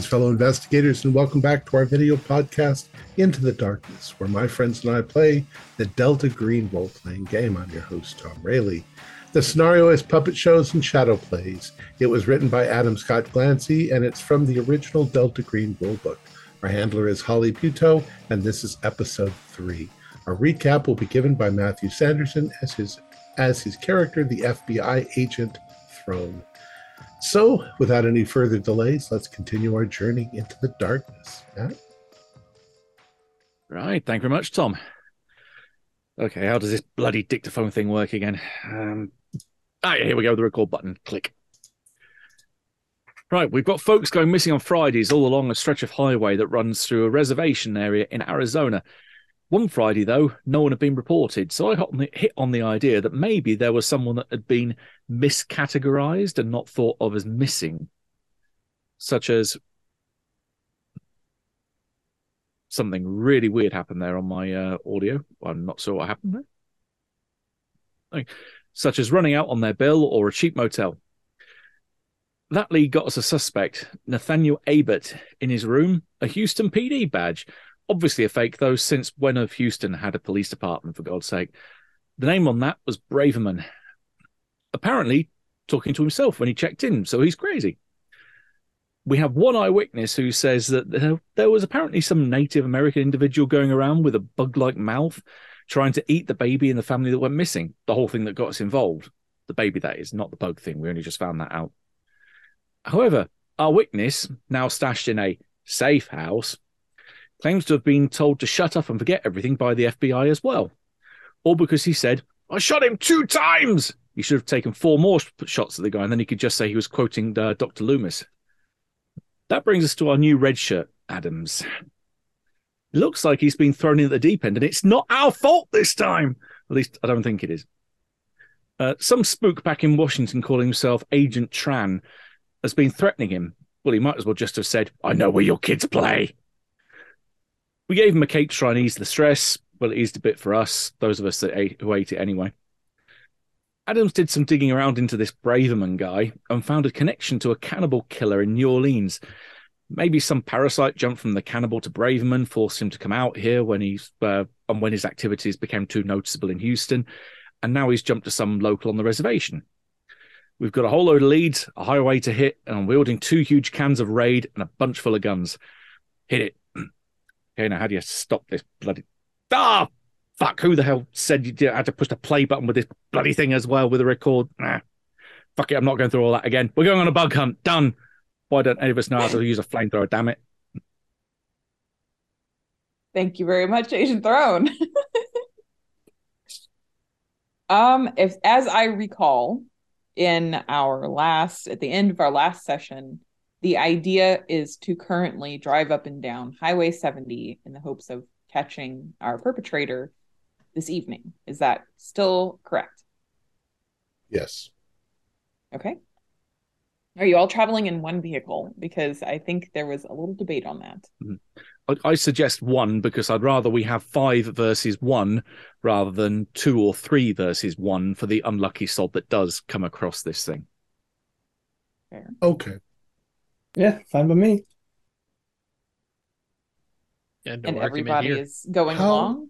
Greetings, fellow investigators, and welcome back to our video podcast, Into the Darkness, where my friends and I play the Delta Green role playing game. I'm your host, Tom Rayleigh. The scenario is Puppet Shows and Shadow Plays. It was written by Adam Scott Glancy, and it's from the original Delta Green rulebook. Our handler is Holly Buto, and this is episode three. Our recap will be given by Matthew Sanderson as his as his character, the FBI agent Throne. So, without any further delays, let's continue our journey into the darkness. Matt? Right. Thank you very much, Tom. Okay, how does this bloody dictaphone thing work again? Um, ah, yeah, here we go. The record button. Click. Right, we've got folks going missing on Fridays all along a stretch of highway that runs through a reservation area in Arizona. One Friday, though, no one had been reported, so I hit on the idea that maybe there was someone that had been miscategorized and not thought of as missing, such as something really weird happened there on my uh, audio. I'm not sure what happened there. Such as running out on their bill or a cheap motel. That lead got us a suspect, Nathaniel Abert, in his room, a Houston PD badge obviously a fake though, since when of Houston had a police department, for God's sake? The name on that was Braverman. Apparently, talking to himself when he checked in, so he's crazy. We have one eyewitness who says that there was apparently some Native American individual going around with a bug like mouth trying to eat the baby in the family that went missing. The whole thing that got us involved. The baby, that is, not the bug thing. We only just found that out. However, our witness, now stashed in a safe house, claims to have been told to shut up and forget everything by the FBI as well. All because he said, I shot him two times. He should have taken four more shots at the guy, and then he could just say he was quoting uh, Dr. Loomis. That brings us to our new red shirt, Adams. Looks like he's been thrown in at the deep end, and it's not our fault this time. At least I don't think it is. Uh, some spook back in Washington calling himself Agent Tran has been threatening him. Well, he might as well just have said, I know where your kids play. We gave him a cake to try and ease the stress. Well, it eased a bit for us, those of us that ate, who ate it anyway. Adams did some digging around into this Braverman guy and found a connection to a cannibal killer in New Orleans. Maybe some parasite jumped from the cannibal to Braverman, forced him to come out here when he's uh, and when his activities became too noticeable in Houston, and now he's jumped to some local on the reservation. We've got a whole load of leads, a highway to hit, and I'm wielding two huge cans of raid and a bunch full of guns. Hit it. Okay, now how do you stop this bloody? Ah, fuck! Who the hell said you had to push the play button with this bloody thing as well with a record? Nah, fuck it. I'm not going through all that again. We're going on a bug hunt. Done. Why don't any of us know how to use a flamethrower? Damn it! Thank you very much, Agent Throne. um, if as I recall, in our last at the end of our last session, the idea is to currently drive up and down Highway 70 in the hopes of catching our perpetrator this evening. Is that still correct? Yes. Okay. Are you all traveling in one vehicle? Because I think there was a little debate on that. Mm-hmm. I suggest one because I'd rather we have five versus one rather than two or three versus one for the unlucky sod that does come across this thing. Fair. Okay. Yeah, fine by me. Yeah, no and everybody here. is going how, along.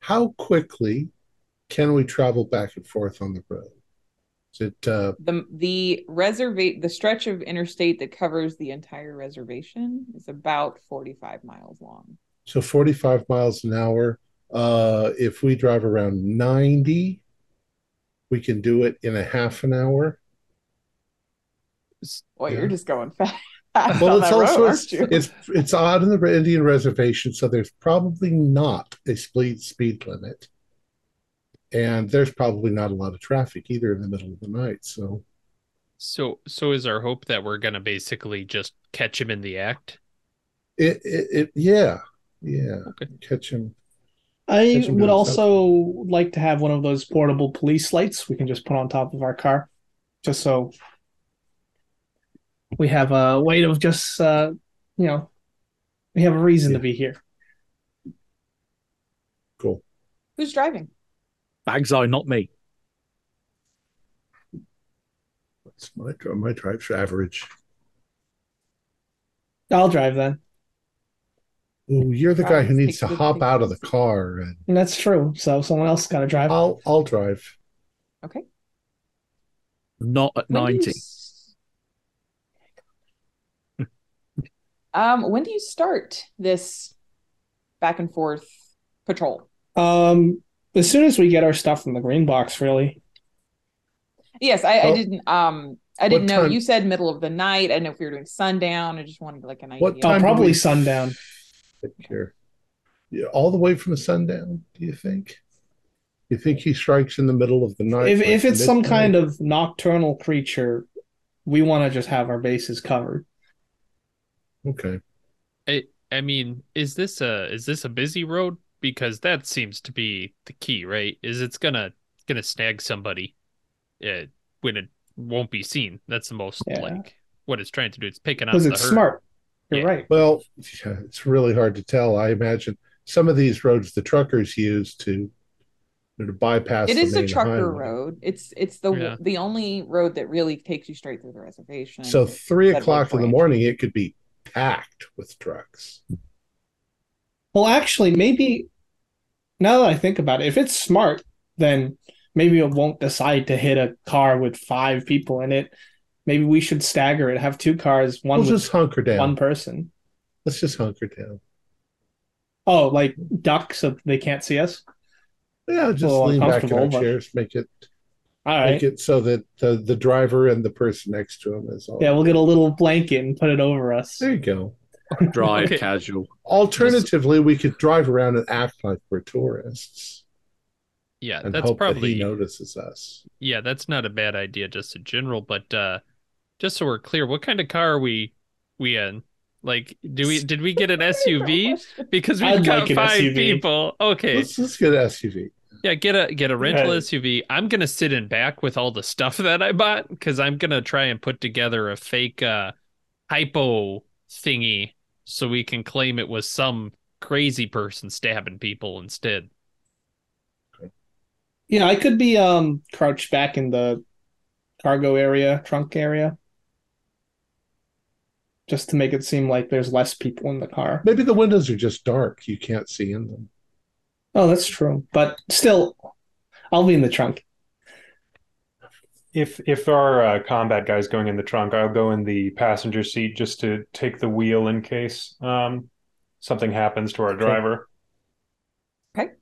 How quickly can we travel back and forth on the road? Is it uh... the the reservate the stretch of interstate that covers the entire reservation is about forty five miles long. So forty five miles an hour. Uh, if we drive around ninety, we can do it in a half an hour. Well, yeah. you're just going fast. well, it's also road, it's, it's it's odd in the Indian reservation, so there's probably not a speed speed limit, and there's probably not a lot of traffic either in the middle of the night. So, so so is our hope that we're going to basically just catch him in the act? It it, it yeah yeah okay. catch him. I catch him would also something. like to have one of those portable police lights we can just put on top of our car, just so we have a way of just uh, you know we have a reason yeah. to be here. Cool. Who's driving? Bags eye, not me. What's my my drive's average? I'll drive then. Ooh, you're the guy who needs to hop out of the the- car, and And that's true. So someone else got to drive. I'll I'll drive. Okay. Not at When do you 90. s- um, when do you start this back and forth patrol? Um, as soon as we get our stuff from the green box, really. Yes, I, I didn't um I didn't know time- you said middle of the night. I didn't know if we were doing sundown. I just wanted like an idea. What time do probably we sundown. fit Here, yeah, all the way from a sundown. Do you think? You think he strikes in the middle of the night? If like if it's some midnight? kind of nocturnal creature, we want to just have our bases covered. Okay, I I mean, is this a is this a busy road? Because that seems to be the key, right? Is it's gonna gonna snag somebody, uh, when it won't be seen. That's the most Yeah. like what it's trying to do. It's picking up Because the it's herd. smart. You're Yeah. right. well, yeah, it's really hard to tell. I imagine some of these roads the truckers use to to bypass. it the is a trucker highway. road. It's it's the Yeah. the only road that really takes you straight through the reservation. So three Instead of, like, o'clock in the morning, it could be packed with trucks. Well, actually, maybe now that I think about it, if it's smart, then maybe it won't decide to hit a car with five people in it. Maybe we should stagger it, have two cars, one We'll just hunker down. one person. Let's just hunker down. Oh, like duck so they can't see us? Yeah, just lean back in our chairs, make it All make it so that the the driver and the person next to him is all. Yeah, we'll get a little blanket and put it over us. There you go. Drive Okay. casual. Alternatively, we could drive around and act like we're tourists Yeah, and that's hope that probably he notices us. yeah, that's not a bad idea just in general. But uh, just so we're clear, what kind of car are we we in? Like, do we did we get an SUV? Because we've I'd got like five SUV. people. Okay, Let's let's get an SUV. Yeah, get a get a rental Right. SUV. I'm gonna sit in back with all the stuff that I bought because I'm gonna try and put together a fake uh hypo thingy so we can claim it was some crazy person stabbing people instead. Yeah, I could be um crouched back in the cargo area, trunk area. Just to make it seem like there's less people in the car. Maybe the windows are just dark. You can't see in them. Oh, that's true. But still, I'll be in the trunk. If if our uh, combat guy's going in the trunk, I'll go in the passenger seat just to take the wheel in case um, something happens to our driver. Okay.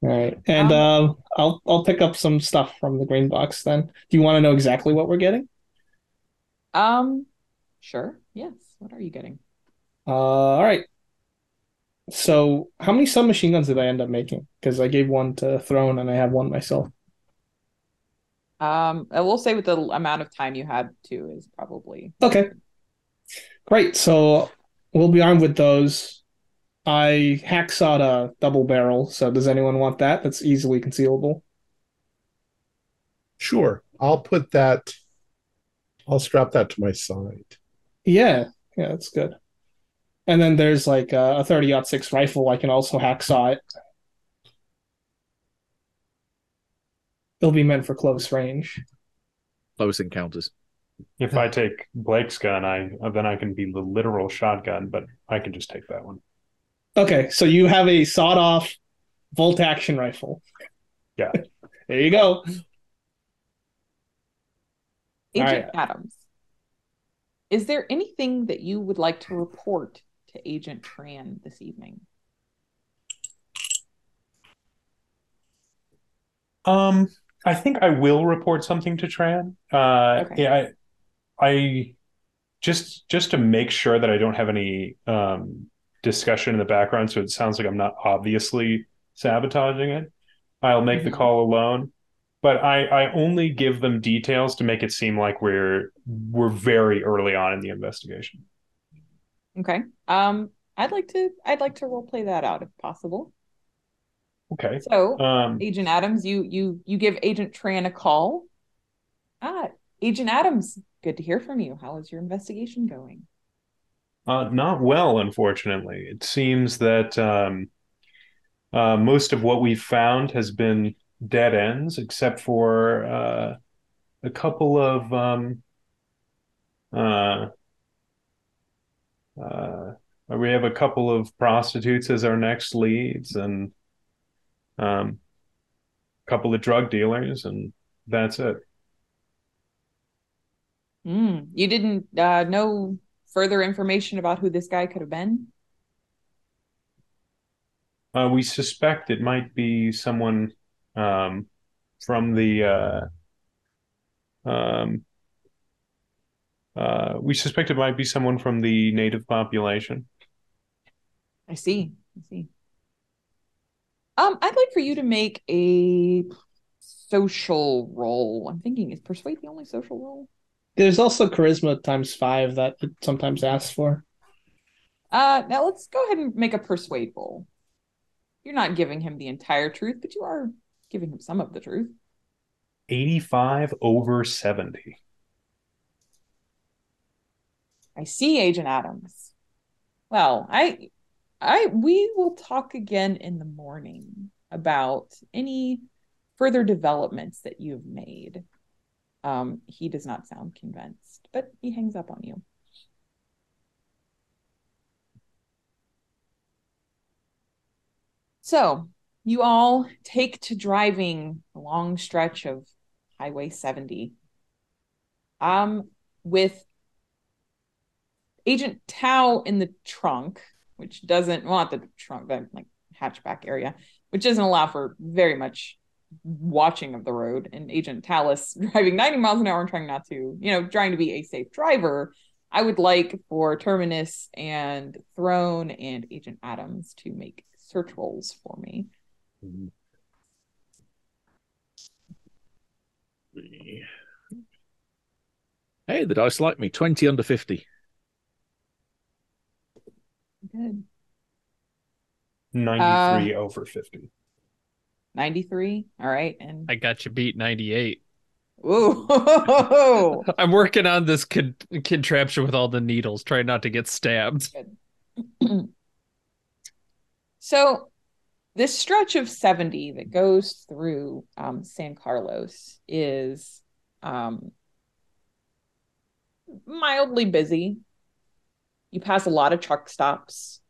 driver. All right. And Um, um I'll I'll pick up some stuff from the green box then. Do you want to know exactly what we're getting? Um, sure. Yes. What are you getting? Uh all right. So how many submachine guns did I end up making? Because I gave one to Throne and I have one myself. Um, I will say with the amount of time you had too is probably Okay. Great. So we'll be armed with those. I hacksawed a double barrel, so does anyone want that? That's easily concealable. Sure, I'll put that. I'll strap that to my side. Yeah, yeah, that's good. And then there's like a, a 30 six rifle. I can also hacksaw it. It'll be meant for close range. Close encounters. If I take Blake's gun, I then I can be the literal shotgun, but I can just take that one. Okay, so you have a sawed off bolt action rifle. Yeah. There you go. Agent right. Adams. Is there anything that you would like to report to Agent Tran this evening? Um, I think I will report something to Tran. Uh, Okay. yeah, I, I just just to make sure that I don't have any um discussion in the background, so it sounds like I'm not obviously sabotaging it. I'll make the Mhm. call alone, but I I only give them details to make it seem like we're we're very early on in the investigation. Okay. Um, I'd like to I'd like to role play that out if possible. Okay. So, Um, Agent Adams, you you you give Agent Tran a call. Ah, Agent Adams, good to hear from you. How is your investigation going? Uh, not well, unfortunately. It seems that um, uh, most of what we've found has been dead ends, except for uh, a couple of um, uh, we have a couple of prostitutes as our next leads, and um, a couple of drug dealers, and that's it. Mm, you didn't uh, know further information about who this guy could have been? Uh, we suspect it might be someone um, from the. Uh, um, uh, we suspect it might be someone from the native population. I see. I see. Um, I'd like for you to make a social roll. I'm thinking, is persuade the only social roll? There's also charisma times five that it sometimes asks for. Uh, now let's go ahead and make a persuade roll. You're not giving him the entire truth, but you are giving him some of the truth. 85 over 70. I see, Agent Adams. Well, I I we will talk again in the morning about any further developments that you've made. Um, he does not sound convinced, but he hangs up on you. So you all take to driving a long stretch of Highway 70. Um, with Agent Tao in the trunk, which doesn't want well, the trunk, the like hatchback area, which doesn't allow for very much watching of the road. And agent talus driving 90 miles an hour and trying not to you know trying to be a safe driver i would like for terminus and throne and agent adams to make search rolls for me. Mm-hmm. Hey the dice like me. 20 under 50 good. 93 uh, over 50 93 all right and i got you beat 98 Ooh. i'm working on this con- contraption with all the needles trying not to get stabbed. So this stretch of 70 that goes through um, san carlos is um, mildly busy you pass a lot of truck stops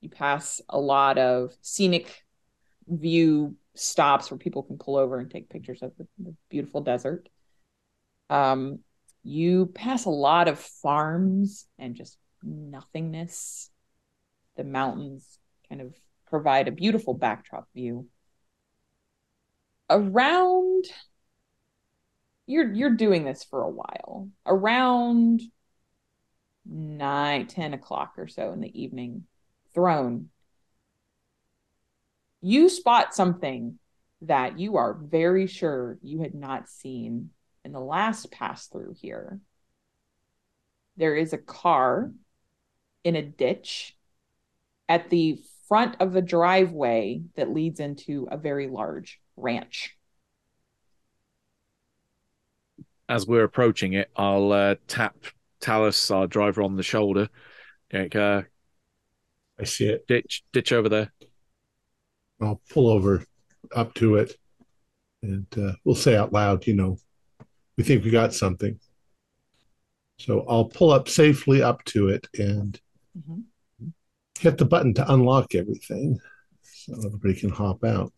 you pass a lot of scenic view stops where people can pull over and take pictures of the, the beautiful desert. Um, you pass a lot of farms and just nothingness. The mountains kind of provide a beautiful backdrop view. Around you're you're doing this for a while. Around nine, ten o'clock or so in the evening, Throne, you spot something that you are very sure you had not seen in the last pass through here. There is a car in a ditch at the front of the driveway that leads into a very large ranch. As we're approaching it, I'll uh, tap Talus, our driver, on the shoulder. Like, uh, I see it. Ditch, ditch over there. I'll pull over up to it and uh, we'll say out loud, you know, we think we got something. So I'll pull up safely up to it and mm-hmm. hit the button to unlock everything so everybody can hop out.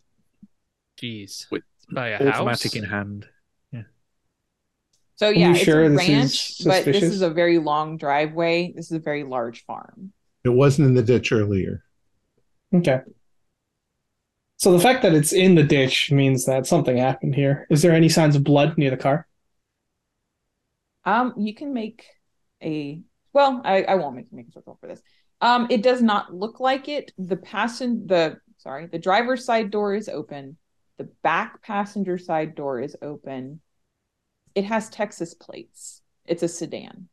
Jeez. With By a automatic house? in hand. Yeah. So yeah, it's sure a ranch, but this is a very long driveway. This is a very large farm. It wasn't in the ditch earlier. Okay. So the fact that it's in the ditch means that something happened here. Is there any signs of blood near the car? Um, you can make a well, I, I won't make make a circle for this. Um, it does not look like it. The passen the sorry, the driver's side door is open. The back passenger side door is open. It has Texas plates. It's a sedan.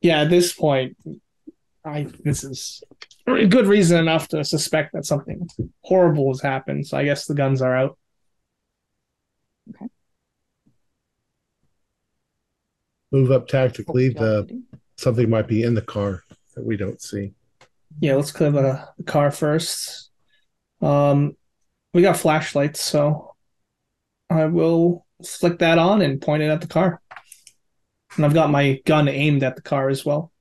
Yeah, at this point, I this is good reason enough to suspect that something horrible has happened. So I guess the guns are out. Okay. Move up tactically. The something might be in the car that we don't see. Yeah, let's clear the, the car first. Um, we got flashlights, so I will flick that on and point it at the car. And I've got my gun aimed at the car as well.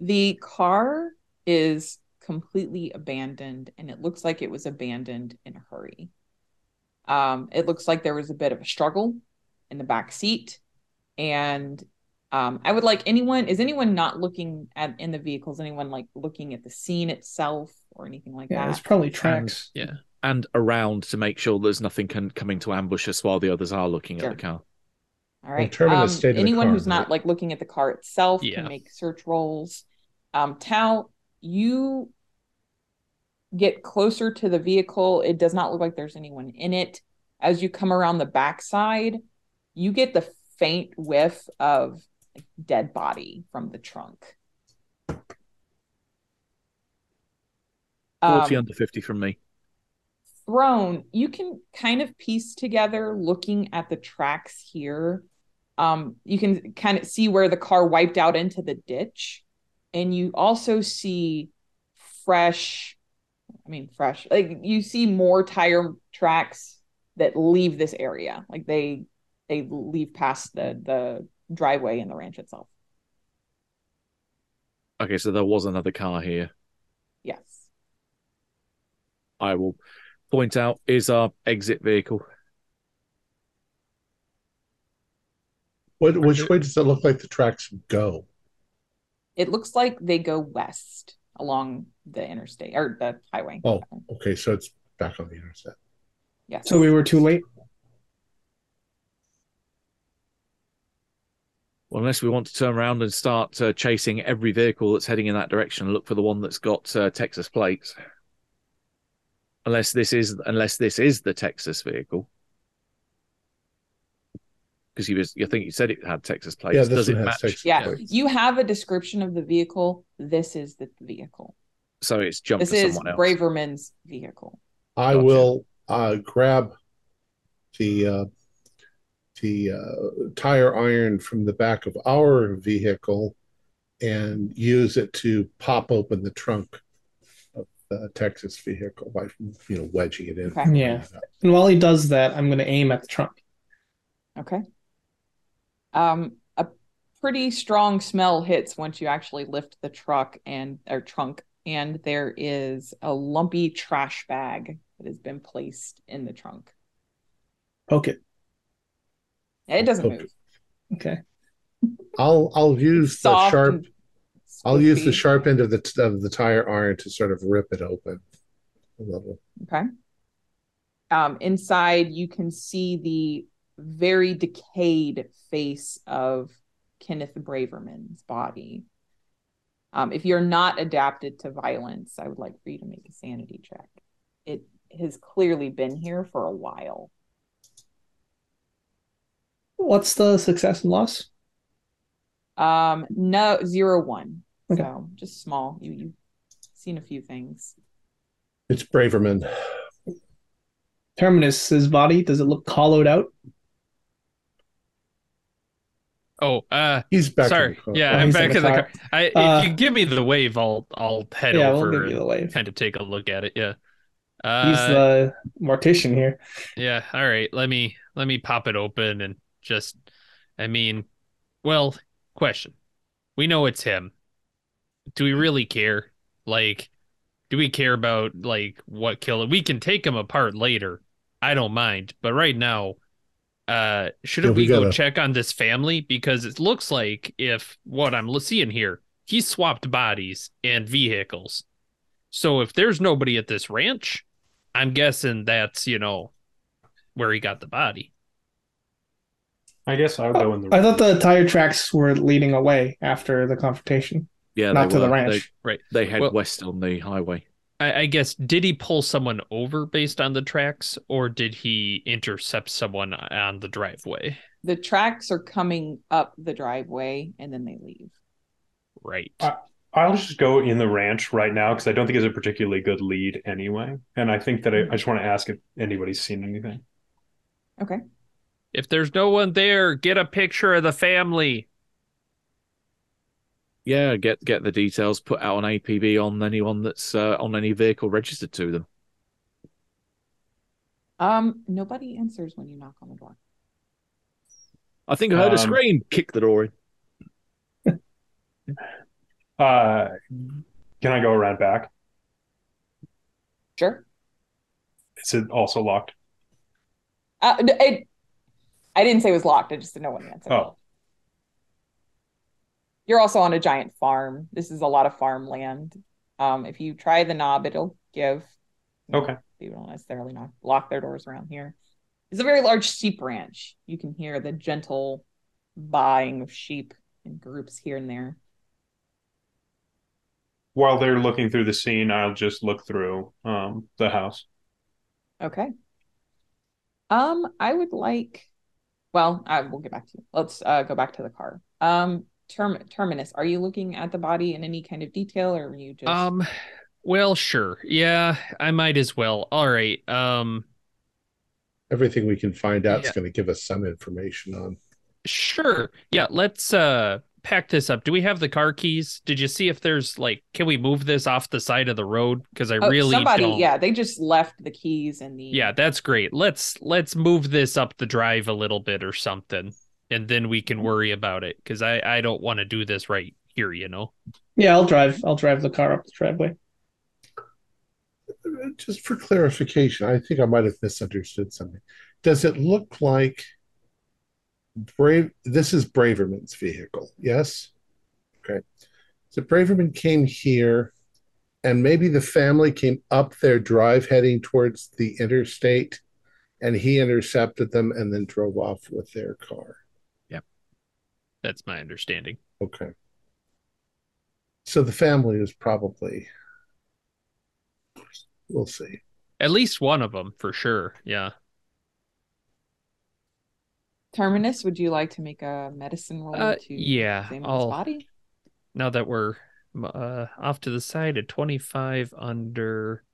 The car is completely abandoned and it looks like it was abandoned in a hurry. Um, it looks like there was a bit of a struggle in the back seat. And um, I would like anyone, is anyone not looking at in the vehicles? Anyone like looking at the scene itself or anything like Yeah, that? it's probably tracks. Yeah. And around to make sure there's nothing can, coming to ambush us while the others are looking Sure. at the car. All right. Determine the Um, state of the anyone car, who's not right? like looking at the car itself Yeah. can make search rolls. Um, Tao, you get closer to the vehicle. It does not look like there's anyone in it. As you come around the backside, you get the faint whiff of like, dead body from the trunk. 40 Um, under 50 from me. Throne you can kind of piece together looking at the tracks here. Um you can kind of see where the car wiped out into the ditch and you also see fresh i mean fresh like you see more tire tracks that leave this area like they they leave past the the driveway and the ranch itself. Okay, so there was another car here. yes. I will point out is our exit vehicle. What, which way does it look like the tracks go? it looks like they go west along the interstate or the highway Oh, okay, so it's back on the interstate. yes So we were too late. Well, unless we want to turn around and start uh, chasing every vehicle that's heading in that direction and look for the one that's got uh, Texas plates. Unless this is unless this is the Texas vehicle. Because you was you think you said it had Texas plates. Yeah, this Does it has match? Texas Yeah, plates. you have a description of the vehicle. This is the vehicle. So it's jumped This to is someone else. Braverman's vehicle. I Gotcha. will uh, grab the uh, the uh, tire iron from the back of our vehicle and use it to pop open the trunk of the Texas vehicle by you know wedging it in. Okay. Yeah. And while he does that, I'm going to aim at the trunk. Okay. Um, a pretty strong smell hits once you actually lift the truck and or trunk, and there is a lumpy trash bag that has been placed in the trunk. Poke it. It doesn't Poke move. Okay. I'll I'll use the sharp and I'll use the sharp end of the of the tire iron to sort of rip it open a little. Okay. Um, inside, you can see the very decayed face of Kenneth Braverman's body. Um, if you're not adapted to violence, I would like for you to make a sanity check. It has clearly been here for a while. What's the success and loss? Um, no, zero one. Okay. So just small. You you've seen a few things. It's Braverman. Terminus, Terminus's body, does it look hollowed out? Oh, uh, He's back. in sorry. the car. Yeah, Oh, I'm back in the in the car. car. I, Uh, if you give me the wave, I'll I'll head yeah, we'll over give you the wave. kind of take a look at it. Yeah. uh, He's Uh, the mortician here. Yeah, all right. Let me let me pop it open and just I mean, well, question. We know it's him. Do we really care? Like do we care about like what killed him? We can take him apart later. I don't mind, but right now uh shouldn't Yeah, we we, go gotta- check on this family because it looks like if what I'm seeing here, he swapped bodies and vehicles. So if there's nobody at this ranch, I'm guessing that's, you know, where he got the body. I guess I'll go in the. I thought the tire tracks were leading away after the confrontation, Yeah, not they to the were. ranch. Right. They, they head Well- west on the highway. I, I guess did he pull someone over based on the tracks, or did he intercept someone on the driveway? The tracks are coming up the driveway and then they leave. Right. Uh, I'll just go in the ranch right now because I don't think it's a particularly good lead anyway. And I think that I, I just want to ask if anybody's seen anything. Okay. if there's no one there, get a picture of the family. Yeah, get get the details, put out an APB on anyone that's uh, on any vehicle registered to them. Um, nobody answers when you knock on the door. I think I heard a Um, scream. Kick the door in. Uh, can I go around back? Sure. Is it also locked? Uh, it, I didn't say it was locked. I just didn't know what the answer. Oh. You're also on a giant farm. This is a lot of farmland. Um, if you try the knob, it'll give. Okay. People don't necessarily not lock their doors around here. It's a very large sheep ranch. You can hear the gentle buying of sheep in groups here and there. While they're looking through the scene, I'll just look through um the house. Okay. Um, I would like. Well, I will get back to you. Let's uh, go back to the car. Um, Term Terminus, are you looking at the body in any kind of detail, or are you just? Um, well, sure. Yeah, I might as well. All right. Um, Everything we can find out is going to give us some information on. sure. Yeah, let's uh pack this up. Do we have the car keys? Did you see if there's like can we move this off the side of the road? Because I Oh, really somebody, don't. yeah, they just left the keys in the. Yeah, that's great. Let's let's move this up the drive a little bit or something, and then we can worry about it. Because I I don't want to do this right here. You know. Yeah, I'll drive. I'll drive the car up the driveway. Just for clarification, I think I might have misunderstood something. Does it look like Brave? This is Braverman's vehicle, yes? Okay. So Braverman came here, and maybe the family came up their drive heading towards the interstate, and he intercepted them and then drove off with their car. That's my understanding. Okay. So the family is probably, we'll see. At least one of them for sure. Yeah. Terminus, would you like to make a medicine roll Uh, to yeah. examine his I'll body? now that we're uh off to the side at 25 under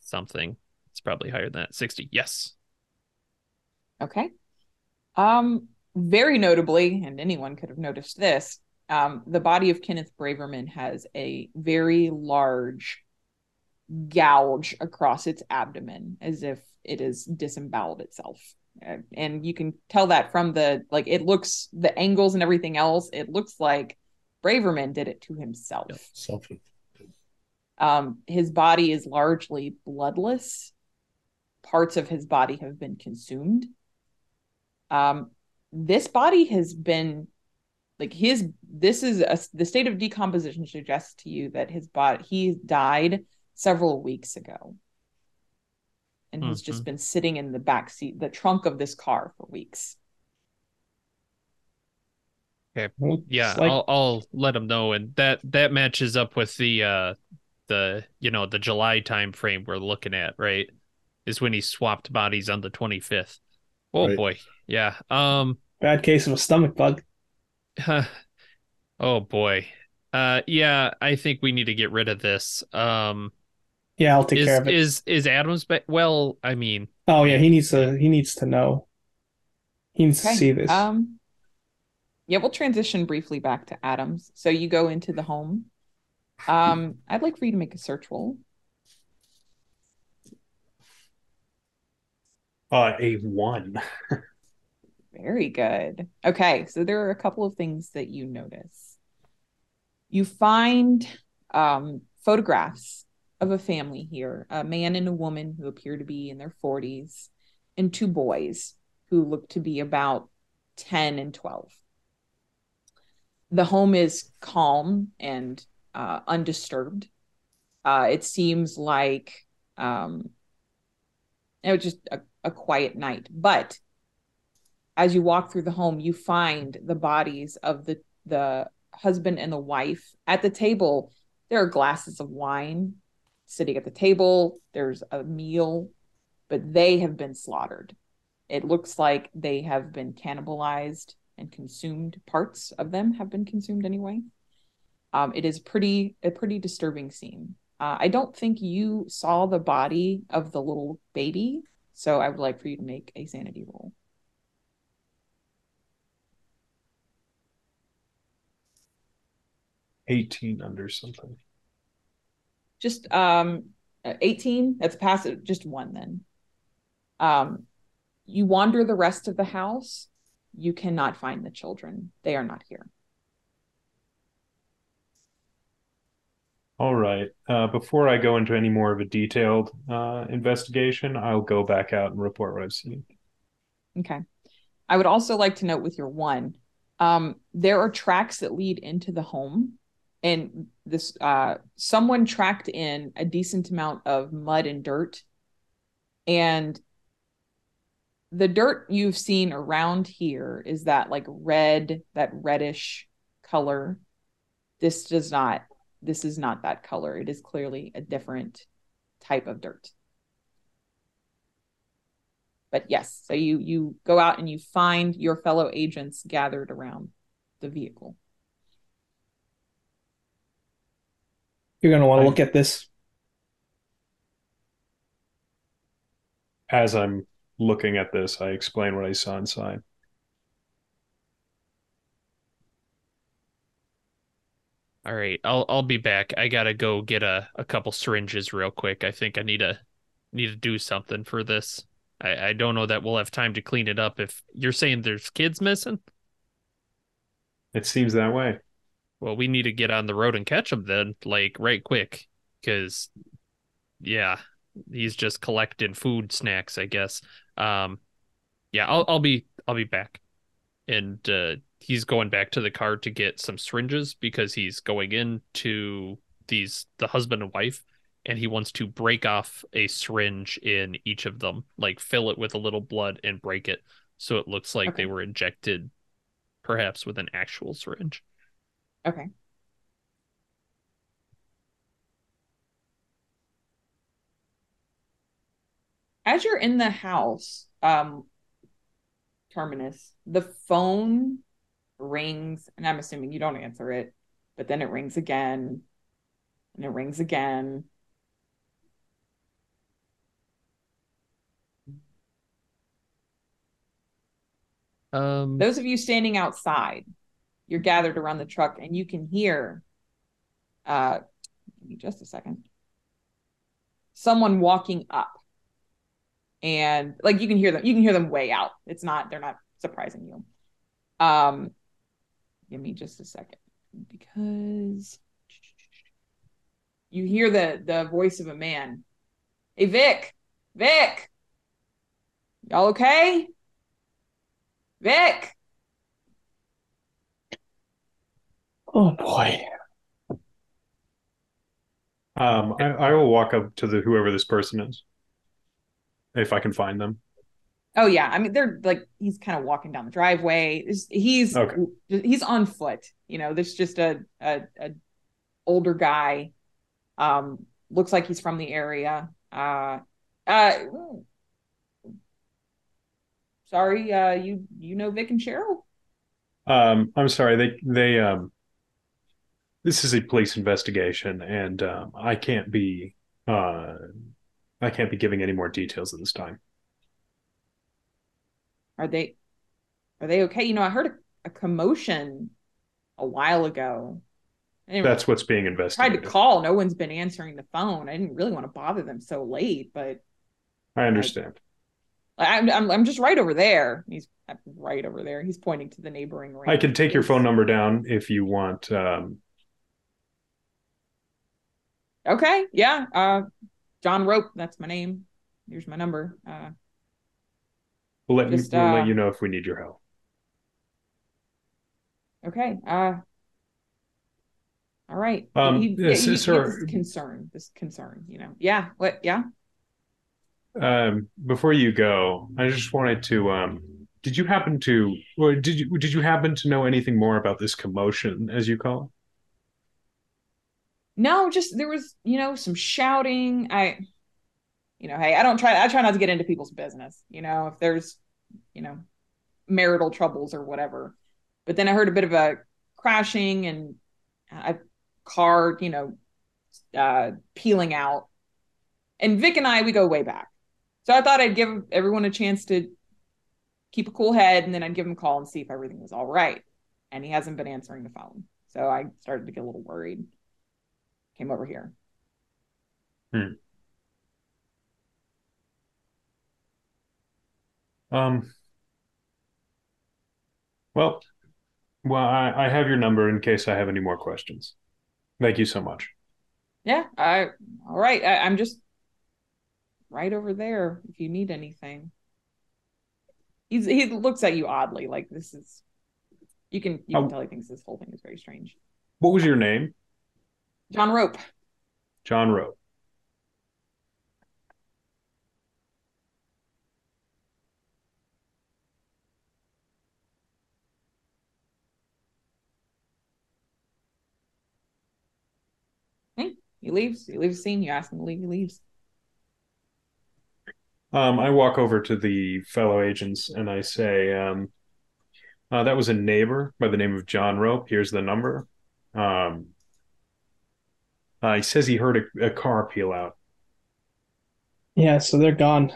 something. It's probably higher than that. 60. Yes. Okay. Um, very notably, and anyone could have noticed this, um, the body of Kenneth Braverman has a very large gouge across its abdomen, as if it has disemboweled itself. Uh, And you can tell that from the like it looks the angles and everything else. It looks like Braverman did it to himself. Self Um, his body is largely bloodless. Parts of his body have been consumed. Um, this body has been like his. This is a, the state of decomposition suggests to you that his body he died several weeks ago, and has just Mhm. been sitting in the back seat, the trunk of this car for weeks. Well, Yeah, like- I'll I'll let him know and that that matches up with the uh the you know the July time frame we're looking at, right? Is when he swapped bodies on the 25th. Oh Right. boy. Yeah. Um bad case of a stomach bug. oh boy. Uh yeah, I think we need to get rid of this. Um Yeah, I'll take is care of it. is is Adams ba- well, I mean, oh yeah, he needs to. He needs to know. He needs to see this. Um, yeah, we'll transition briefly back to Adams. So you go into the home. Um, I'd like for you to make a search roll. Uh, a one. Very good. Okay, so there are a couple of things that you notice. You find um, photographs of a family here a man and a woman who appear to be in their 40s, and two boys who look to be about 10 and 12. The home is calm and uh, undisturbed. Uh, it seems like um, it was just a, a quiet night, but as you walk through the home, you find the bodies of the the husband and the wife at the table. There are glasses of wine sitting at the table. There's a meal, but they have been slaughtered. It looks like they have been cannibalized and consumed. Parts of them have been consumed anyway. Um, it is pretty a pretty disturbing scene. Uh, I don't think you saw the body of the little baby, so I would like for you to make a sanity roll. 18 under something. just um uh, 18 that's a passive just one then um you wander the rest of the house you cannot find the children. They are not here. All right. Uh, before I go into any more of a detailed uh, investigation, I'll go back out and report what I've seen. Okay. I would also like to note with your one, um, there are tracks that lead into the home, and this uh, someone tracked in a decent amount of mud and dirt, and the dirt you've seen around here is that like red, that reddish color. This does not. This is not that color. It is clearly a different type of dirt but yes so you you go out and you find your fellow agents gathered around the vehicle You're going to want to look at this. As I'm looking at this, I explain what I saw inside. All right, I'll I'll be back. I gotta go get a, a couple syringes real quick. I think I need to need to do something for this. I, I don't know that we'll have time to clean it up if you're saying there's kids missing. It seems that way. Well, we need to get on the road and catch them then, like right quick, because yeah, he's just collecting food snacks, I guess. Um, yeah, I'll I'll be I'll be back, and uh, he's going back to the car to get some syringes because he's going into these the husband and wife and he wants to break off a syringe in each of them, like fill it with a little blood and break it so it looks like Okay. they were injected perhaps with an actual syringe. okay as you're in the house um terminus the phone rings and i'm assuming you don't answer it but then it rings again and it rings again. Um those of you standing outside you're gathered around the truck and you can hear uh give me just a second someone walking up. And like you can hear them you can hear them way out. It's not they're not surprising you. Um give me just a second. Because you hear the the voice of a man. Hey vic. Vic. Y'all okay? Vic. Oh boy. Um, I, I will walk up to the whoever this person is, if I can find them. Oh yeah, I mean they're like he's kind of walking down the driveway. He's he's, Okay. he's on foot. You know, there's just a, a a older guy. Um, looks like he's from the area. Uh, uh, sorry, uh, you you know Vic and Cheryl? Um, I'm sorry. They they um. This is a police investigation, and um, I can't be uh, I can't be giving any more details at this time. Are they are they okay? You know, I heard a, a commotion a while ago. I didn't That's what's being investigated. I tried to call. No one's been answering the phone. I didn't really want to bother them so late, but I understand. I'm I'm, I'm just right over there. He's right over there. He's pointing to the neighboring range. I can take your phone number down if you want. Um, Okay, yeah. Uh, John Rope. That's my name. Here's my number. Uh, we'll let Just, you we'll uh, let you know if we need your help. okay. Uh, all right. Um, You- yes, you- you sir. get This concern. This concern. You know. Yeah. What? Yeah. Um, before you go, I just wanted to. Um, did you happen to, or did you did you happen to know anything more about this commotion, as you call it? No, just there was, you know, some shouting. I, you know, hey, I don't try. I try not to get into people's business. You know, if there's, you know, marital troubles or whatever. But then I heard a bit of a crashing and a car, you know, uh, peeling out. And Vic and I, we go way back. So I thought I'd give everyone a chance to keep a cool head, and then I'd give him a call and see if everything was all right. And he hasn't been answering the phone, so I started to get a little worried came over here. Um, Well, well, I, I have your number in case I have any more questions. Thank you so much. Yeah, I all right. I, I'm just right over there if you need anything. He's he looks at you oddly, like this is you can you can Oh. tell he thinks this whole thing is very strange. What was your name? John Rope. John Rowe. He leaves. He leaves the scene. You ask him to leave. He leaves. Um, I walk over to the fellow agents and I say, um, uh, that was a neighbor by the name of John Rope. Here's the number. Um, uh, he says he heard a, a car peel out. Yeah, so they're gone.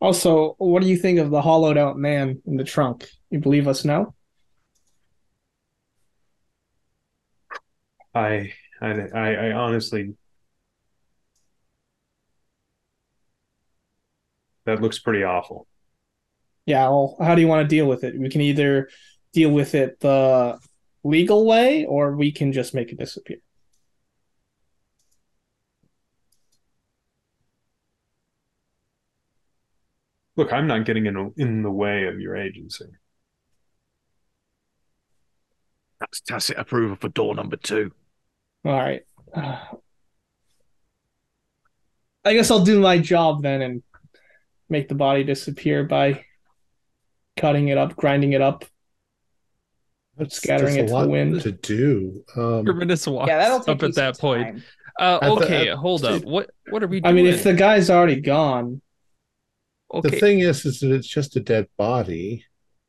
Also, what do you think of the hollowed out man in the trunk? You believe us now? I, I, I, I honestly, that looks pretty awful. Yeah, well, how do you want to deal with it? We can either deal with it the legal way or we can just make it disappear. Look, I'm not getting in in the way of your agency. That's tacit approval for door number two. All right. Uh, I guess I'll do my job then and make the body disappear by cutting it up, grinding it up. That's, Scattering that's it a to the wind. to do. Um, Terminus walks Yeah, that'll take up at that some point. Uh, I thought- okay, hold up. What what are we I mean, if the guy's already gone, okay, The thing is, is that it's just a dead body.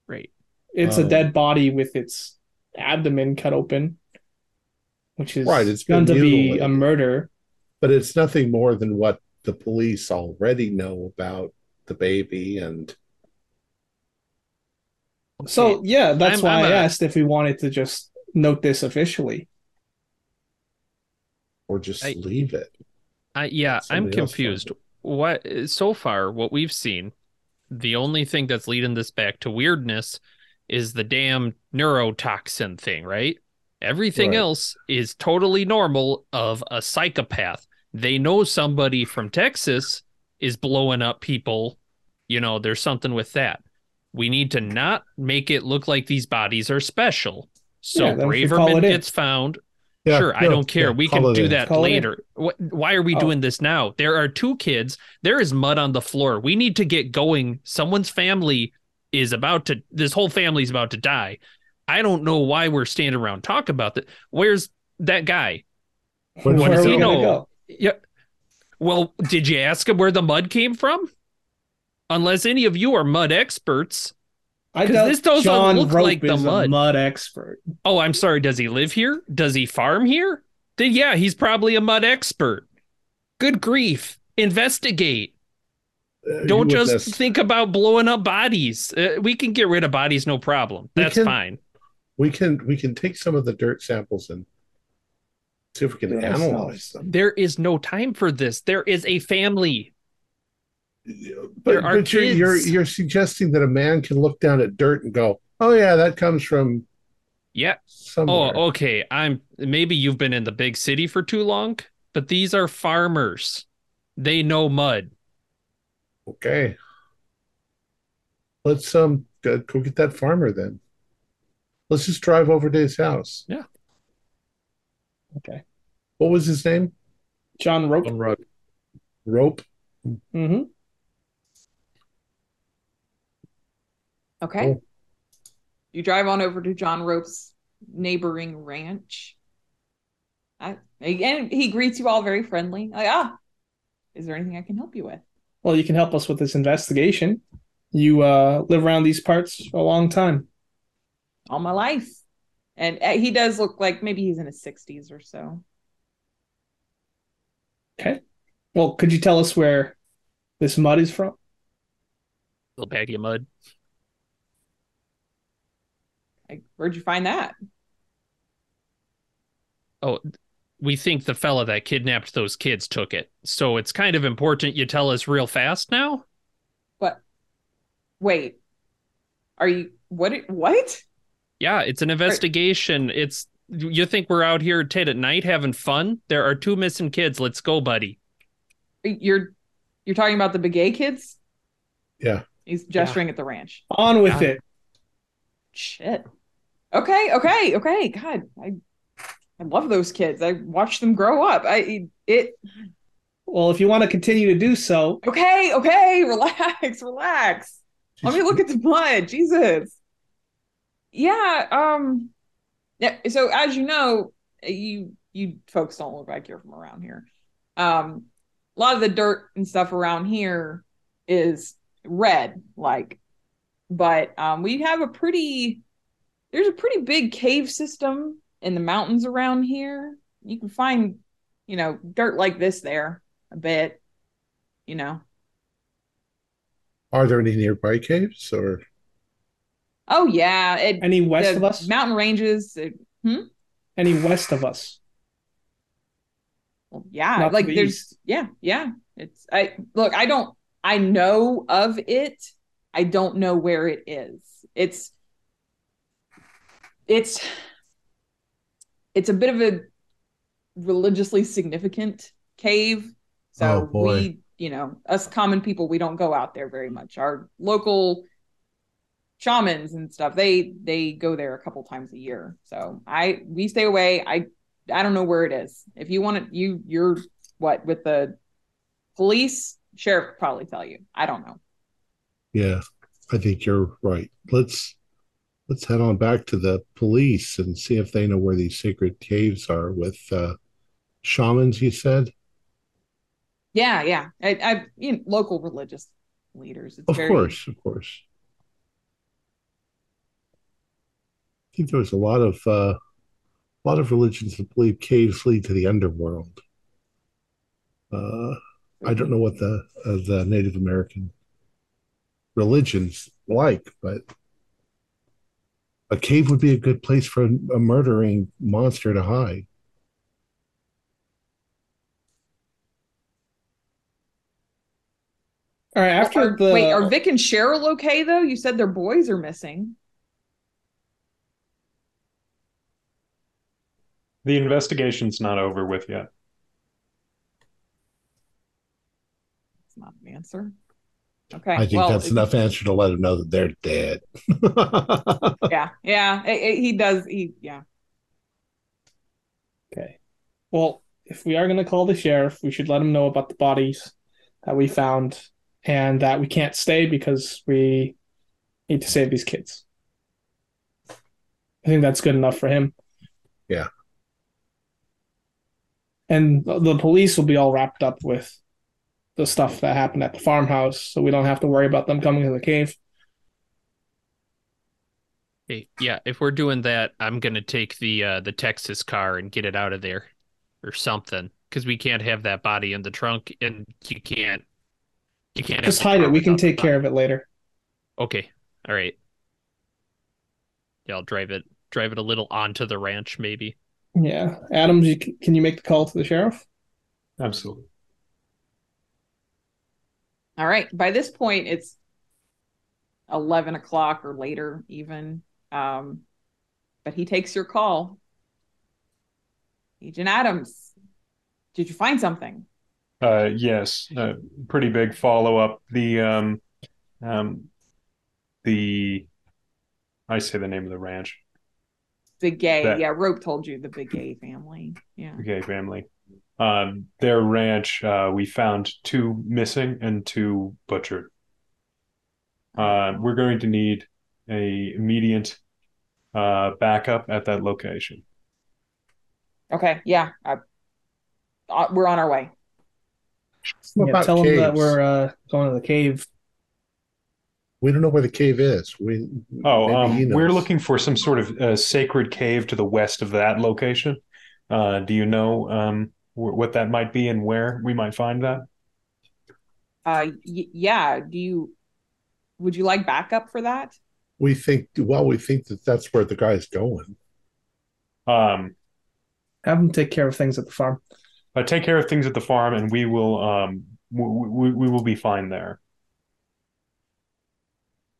right. it's a Um, dead body with its abdomen cut open, which is Right, it's going to be a murder. but it's nothing more than what the police already know about the baby and So yeah, that's I'm- why I'm I a- asked if we wanted to just note this officially. or just I- leave it. I yeah, I'm confused. What so far, what we've seen, the only thing that's leading this back to weirdness is the damn neurotoxin thing, right? Everything Right. else is totally normal of a psychopath. They know somebody from Texas is blowing up people. You know, there's something with that. We need to not make it look like these bodies are special. So Yeah, then we can call it Braverman gets found, Yeah, sure, I don't care. yeah, we can do in. that Call later. Why are we Oh. doing this now? There are two kids. There is mud on the floor. We need to get going. Someone's family is about to. This whole family's about to die. I don't know why we're standing around talking about that. Where's that guy? Where What Where does he we know? go? Yeah. Well, did you ask him where the mud came from? Unless any of you are mud experts. I 'Cause doubt this doesn't John look Rope like the mud. mud expert. Oh, I'm sorry. Does he live here? Does he farm here? Then yeah, he's probably a mud expert. Good grief. Investigate. Uh, Don't just witnessed- think about blowing up bodies. Uh, we can get rid of bodies, no problem. That's can- fine. We can we can take some of the dirt samples and see if we can Do analyze ourselves. them. There is no time for this. There is a family. But, There are but you're, you're you're suggesting that a man can look down at dirt and go, "Oh yeah, that comes from Yeah. somewhere." Oh, okay. I'm maybe you've been in the big city for too long, but these are farmers. They know mud. Okay. Let's um go, go get that farmer then. Let's just drive over to his house. Yeah. Okay. What was his name? John Rope. On road. Rope. hmm Okay. Cool. You drive on over to John Rope's neighboring ranch. I, again, he greets you all very friendly. Like, ah, is there anything I can help you with? Well, you can help us with this investigation. You uh, live around these parts a long time. All my life. And uh, he does look like maybe he's in his 60s or so. Okay. Well, could you tell us where this mud is from? Little baggy of mud. Like, where'd you find that? Oh, we think the fella that kidnapped those kids took it. So it's kind of important you tell us real fast now. What? wait, are you what? What? Yeah, it's an investigation. It's you think we're out here Tate at night having fun? There are two missing kids. Let's go, buddy. You're you're talking about the Begay kids? Yeah. He's gesturing at the ranch. On with Yeah. it. Shit. Okay, okay, okay. God, I I love those kids. I watched them grow up. I it Well, if you want to continue to do so, okay, okay, relax, relax. Let me look at the blood. Jesus. Yeah, um yeah, so as you know, you you folks don't look like you're from around here. Um a lot of the dirt and stuff around here is red like but um we have a pretty there's a pretty big cave system in the mountains around here. You can find, you know, dirt like this there a bit, you know. Are there any nearby caves or Oh yeah, it, any west the of us, mountain ranges. It, hmm? any west of us. well, yeah, Not like the there's east. yeah, yeah. It's I look. I don't. I know of it. I don't know where it is. It's it's it's a bit of a religiously significant cave. So Oh, boy. we, you know, us common people, we don't go out there very much. Our local shamans and stuff, they they go there a couple times a year. So I we stay away. I I don't know where it is. If you want to, you you're what with the police, sheriff probably tell you. I don't know. yeah, I think you're right. Let's let's head on back to the police and see if they know where these sacred caves are with uh shamans, you said? Yeah, yeah. I, I you know, local religious leaders. It's Of very, course, of course. I think there was a lot of uh, a lot of religions that believe caves lead to the underworld. Uh, I don't know what the uh, the Native American religions like, but a cave would be a good place for a murdering monster to hide. All right, after Are- the wait, are Vic and Cheryl okay though? You said their boys are missing. The investigation's not over with yet. That's not an answer. Okay. I think well, that's it- enough answer to let them know that they're dead. Yeah, yeah. it- it- he does. He yeah. Okay. Well, if we are going to call the sheriff, we should let him know about the bodies that we found and that we can't stay because we need to save these kids. I think that's good enough for him. Yeah. And the police will be all wrapped up with the stuff that happened at the farmhouse, so we don't have to worry about them coming to the cave. Hey, yeah, if we're doing that, I'm gonna take the uh the Texas car and get it out of there or something. Because we can't have that body in the trunk and you can't you can't Just hide it. We can take care of it later. Okay. All right. Yeah, I'll drive it drive it a little onto the ranch maybe. Yeah. Adams, you, c- can you make the call to the sheriff? Absolutely. All right. By this point, it's eleven o'clock or later, even. Um, but he takes your call. Agent Adams, did you find something? Uh, yes, uh, pretty big follow up. The um, um, the I say the name of the ranch, Begay. That- Yeah, Rope told you the Begay family. Yeah. the Gay family. Um, their ranch, uh, we found two missing and two butchered. Uh, we're going to need a immediate uh, backup at that location. Okay. Yeah. Uh, uh, we're on our way. What yeah, about tell them that we're uh, going to the cave. We don't know where the cave is. We oh, um, we're looking for some sort of uh, sacred cave to the west of that location. Uh, do you know um, wh- what that might be and where we might find that? Uh, y- yeah. Do you? Would you like backup for that? We think well, we think that that's where the guy's going. Um, Have them take care of things at the farm. uh, take care of things at the farm, and we will um, we, we, we will be fine there.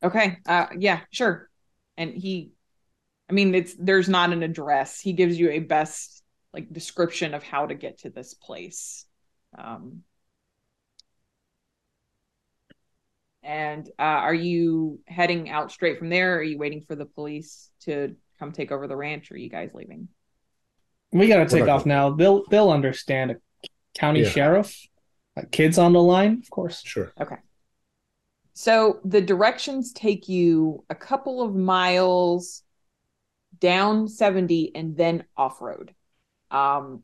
Okay. Uh, yeah. Sure. And he, I mean, it's there's not an address. He gives you a best like description of how to get to this place. Um, and uh, are you heading out straight from there? are you waiting for the police to come take over the ranch? Or are you guys leaving? We gotta take off now. They'll they'll understand. A county Yeah. sheriff, like kids on the line, of course. Sure. So the directions take you a couple of miles down 70 and then off road. Um,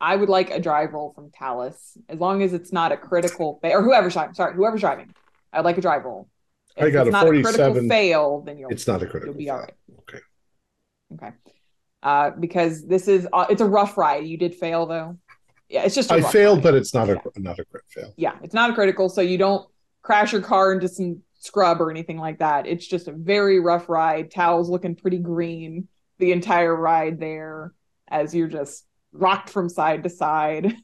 I would like a drive roll from Talus, as long as it's not a critical fa- or whoever's driving. Sorry, whoever's driving. I'd like a drive roll. I If got it's a not a critical 47. fail, then you'll It's not a critical. you'll be all fail. Okay. Okay. Uh, because this is uh, it's a rough ride. You did fail though. Yeah, it's just a I failed, ride. but it's not a Yeah. not a crit fail. yeah, it's not a critical, so you don't crash your car into some scrub or anything like that. It's just a very rough ride. Towel's looking pretty green the entire ride there as you're just rocked from side to side.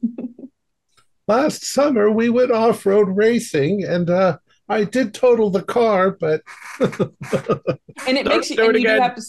Last summer we went off road racing, and uh, I did total the car, but and it Don't makes you, and you have to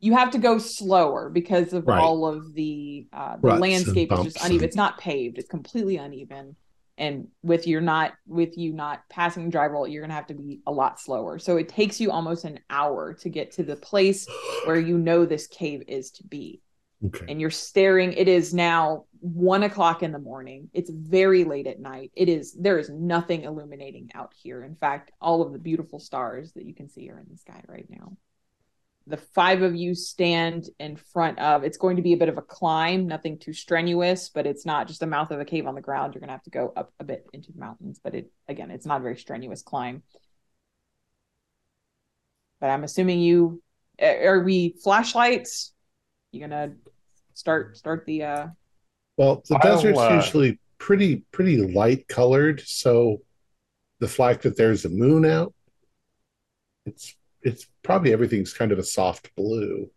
you have to go slower because of Right. all of the uh the Ruts landscape is just uneven and- it's not paved it's completely uneven and with you're not with you not passing the drive roll you're gonna have to be a lot slower. So it takes you almost an hour to get to the place where you know this cave is to be. Okay. and you're staring it is now one o'clock in the morning. It's very late at night. It is there is nothing illuminating out here. In fact all of the beautiful stars that you can see are in the sky right now the five of you stand in front of it's going to be a bit of a climb nothing too strenuous but it's not just the mouth of a cave on the ground. You're going to have to go up a bit into the mountains but it again it's not a very strenuous climb. But i'm assuming you are we flashlights? You're gonna start start the uh Well, the I'll, desert's uh, usually pretty pretty light colored, so the fact that there's a moon out, it's it's probably everything's kind of a soft blue.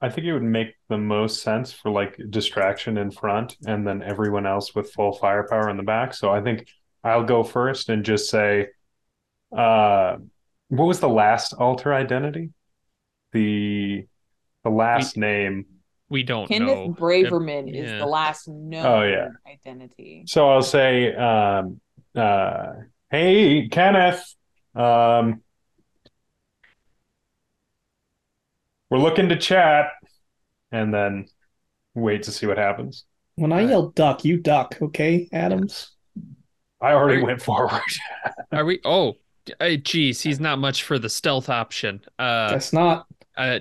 I think it would make the most sense for like distraction in front and then everyone else with full firepower in the back. So I think I'll go first and just say, uh, what was the last alter identity? The the last name. We don't know. Kenneth know. Braverman is yeah. the last known Oh, yeah. identity. So I'll say, um, uh, hey Kenneth, um, we're looking to chat, and then wait to see what happens. When I Right. yell duck, you duck, okay, Adams? I already Are- went forward. Are we? Oh, hey, geez, he's not much for the stealth option. Uh, Guess not. uh,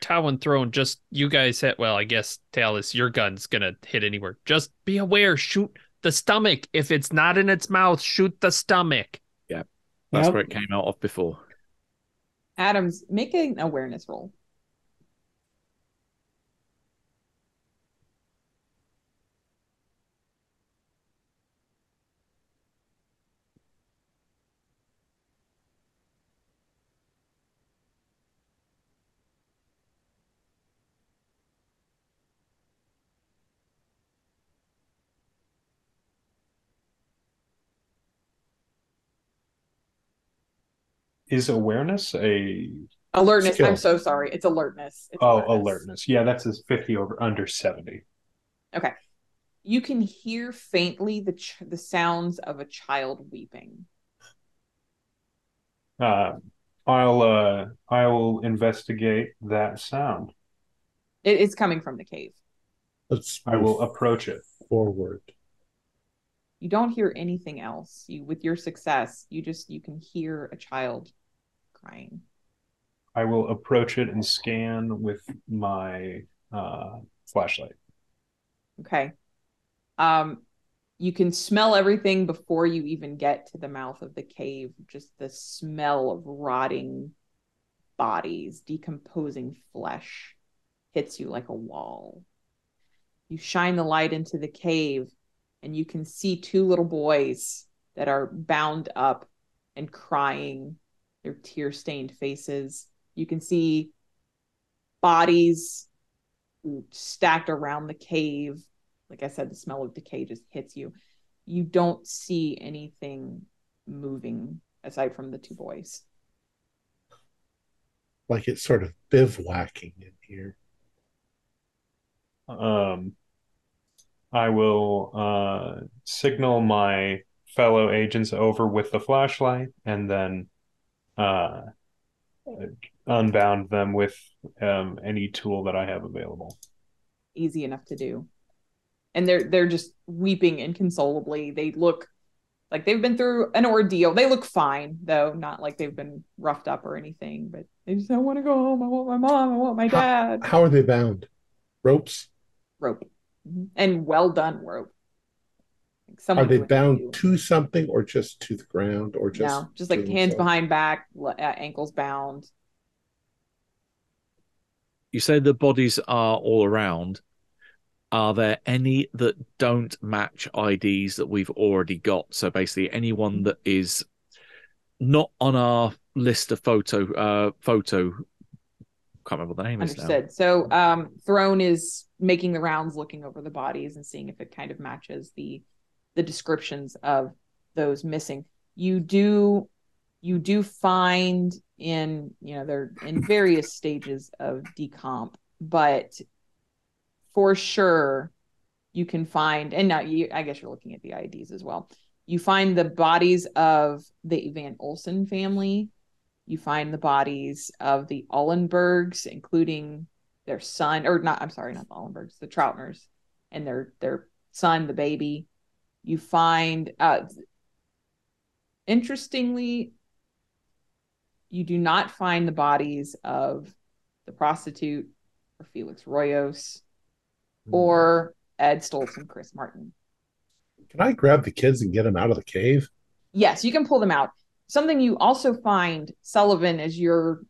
Talon Throne, just you guys hit. Well, I guess Talus, your gun's gonna hit anywhere. Just be aware. Shoot the stomach. If it's not in its mouth, shoot the stomach. Yeah, that's Yep. where it came out of before. Adams, make an awareness roll. Is awareness a Alertness. Skill. I'm so sorry. It's alertness. It's oh alertness? Yeah, that's a fifty over under seventy. Okay. You can hear faintly the ch- the sounds of a child weeping. Uh, I'll uh, I will investigate that sound. It is coming from the cave. Let's I will approach it. forward. You don't hear anything else. You with your success, you just you can hear a child crying. I will approach it and scan with my uh, flashlight. Okay. Um you can smell everything before you even get to the mouth of the cave. Just the smell of rotting bodies, decomposing flesh hits you like a wall. You shine the light into the cave and you can see two little boys that are bound up and crying, their tear stained faces. You can see bodies stacked around the cave. Like I said, the smell of decay just hits you. You don't see anything moving aside from the two boys. like it's sort of bivouacking in here. Um, I will uh, signal my fellow agents over with the flashlight and then uh, unbound them with um, any tool that I have available. Easy enough to do. And they're they're just weeping inconsolably. They look like they've been through an ordeal. They look fine, though, not like they've been roughed up or anything, but they just don't want to go home. I want my mom. I want my dad. How are they bound? Ropes? rope. Mhm. And well done rope. Like Are they bound do. to something or just to the ground or just no, just like hands themselves? behind back, uh, ankles bound. You say the bodies are all around. Are there any that don't match IDs that we've already got? So basically, anyone that is not on our list of photo uh photo can't remember what the name is now. Understood. So um Throne is making the rounds looking over the bodies and seeing if it kind of matches the the descriptions of those missing. You do you do find in you know they're in various stages of decomp, but for sure you can find and now you I guess you're looking at the IDs as well. You find the bodies of the Van Olsen family you find the bodies of the Ullenbergs, including their son, or not, I'm sorry, not the Ullenbergs, the Troutners, and their their son, the baby. You find uh interestingly, you do not find the bodies of the prostitute or Felix Royos or Ed Stoltz and Chris Martin. Can I grab the kids and get them out of the cave? yes, you can pull them out. Something you also find, Sullivan, as you're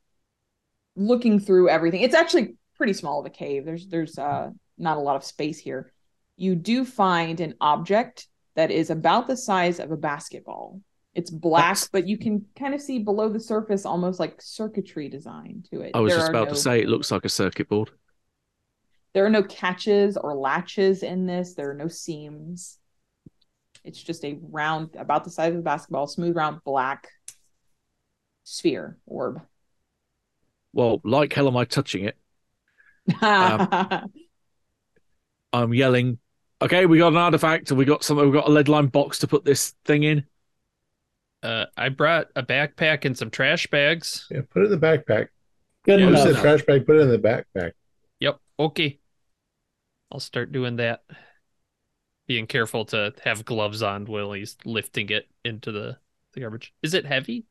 looking through everything. It's actually pretty small of a cave. There's there's uh not a lot of space here. You do find an object that is about the size of a basketball. It's black, That's- but you can kind of see below the surface almost like circuitry design to it. I was There just about no- to say it looks like a circuit board. there are no catches or latches in this. There are no seams. It's just a round, about the size of a basketball, smooth, round, black sphere orb. Well, like hell am I touching it? Um, I'm yelling, okay, we got an artifact, and we got something. We got a lead line box to put this thing in. Uh, I brought a backpack and some trash bags. Yeah, put it in the backpack. Good Yeah, Use enough. the trash bag, put it in the backpack. Yep. Okay. I'll start doing that. Being careful to have gloves on while he's lifting it into the, the garbage. Is it heavy?